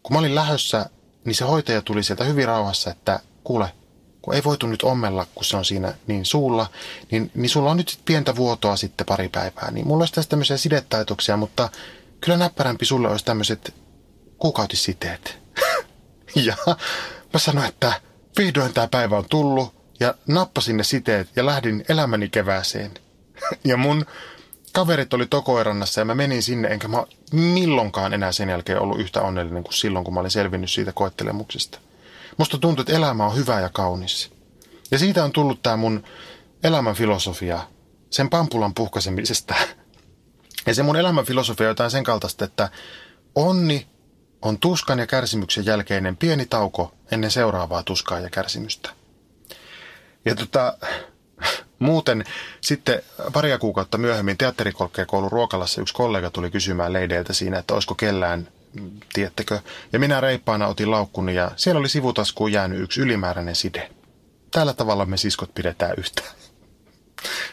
Kun mä olin lähössä, niin se hoitaja tuli sieltä hyvin rauhassa, että kuule, kun ei voitu nyt ommella, kun se on siinä niin suulla, niin, niin sulla on nyt sit pientä vuotoa sitten pari päivää. Niin mulla olisi tässä tämmöisiä sidetaitoksia, mutta kyllä näppärämpi sulle olisi tämmöiset kuukautisiteet. ja mä sanoin, että vihdoin tämä päivä on tullut ja nappasin ne siteet ja lähdin elämäni kevääseen. ja mun kaverit oli Tokoerannassa ja mä menin sinne, enkä mä milloinkaan enää sen jälkeen ollut yhtä onnellinen kuin silloin, kun mä olin selvinnyt siitä koettelemuksesta. Musta tuntuu, että elämä on hyvä ja kaunis. Ja siitä on tullut tämä mun elämän filosofia, sen pampulan puhkaisemisesta. Ja se mun elämän filosofia on jotain sen kaltaista, että onni on tuskan ja kärsimyksen jälkeinen pieni tauko ennen seuraavaa tuskaa ja kärsimystä. Ja tota, muuten sitten paria kuukautta myöhemmin teatterikorkeakoulun ruokalassa yksi kollega tuli kysymään Leideiltä siinä, että olisiko kellään tiettekö. Ja minä reippaana otin laukkuni ja siellä oli sivutaskuun jäänyt yksi ylimääräinen side. Tällä tavalla me siskot pidetään yhtä.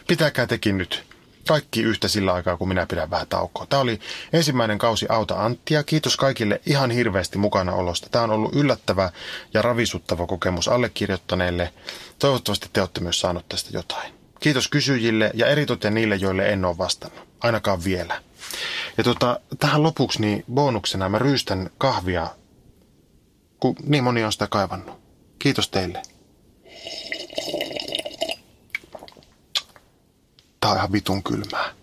Pitäkää tekin nyt kaikki yhtä sillä aikaa, kun minä pidän vähän taukoa. Tämä oli ensimmäinen kausi Auta Anttia. Kiitos kaikille ihan hirveästi mukana olosta. Tämä on ollut yllättävä ja ravisuttava kokemus allekirjoittaneille. Toivottavasti te olette myös saanut tästä jotain. Kiitos kysyjille ja eritoten niille, joille en ole vastannut. Ainakaan vielä. Ja tota, tähän lopuksi niin bonuksena mä ryystän kahvia, kun niin moni on sitä kaivannut. Kiitos teille. Tää on ihan vitun kylmää.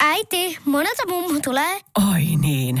Äiti, monelta mummu tulee? Oi niin.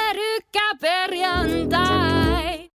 Pyörykkäperjantai.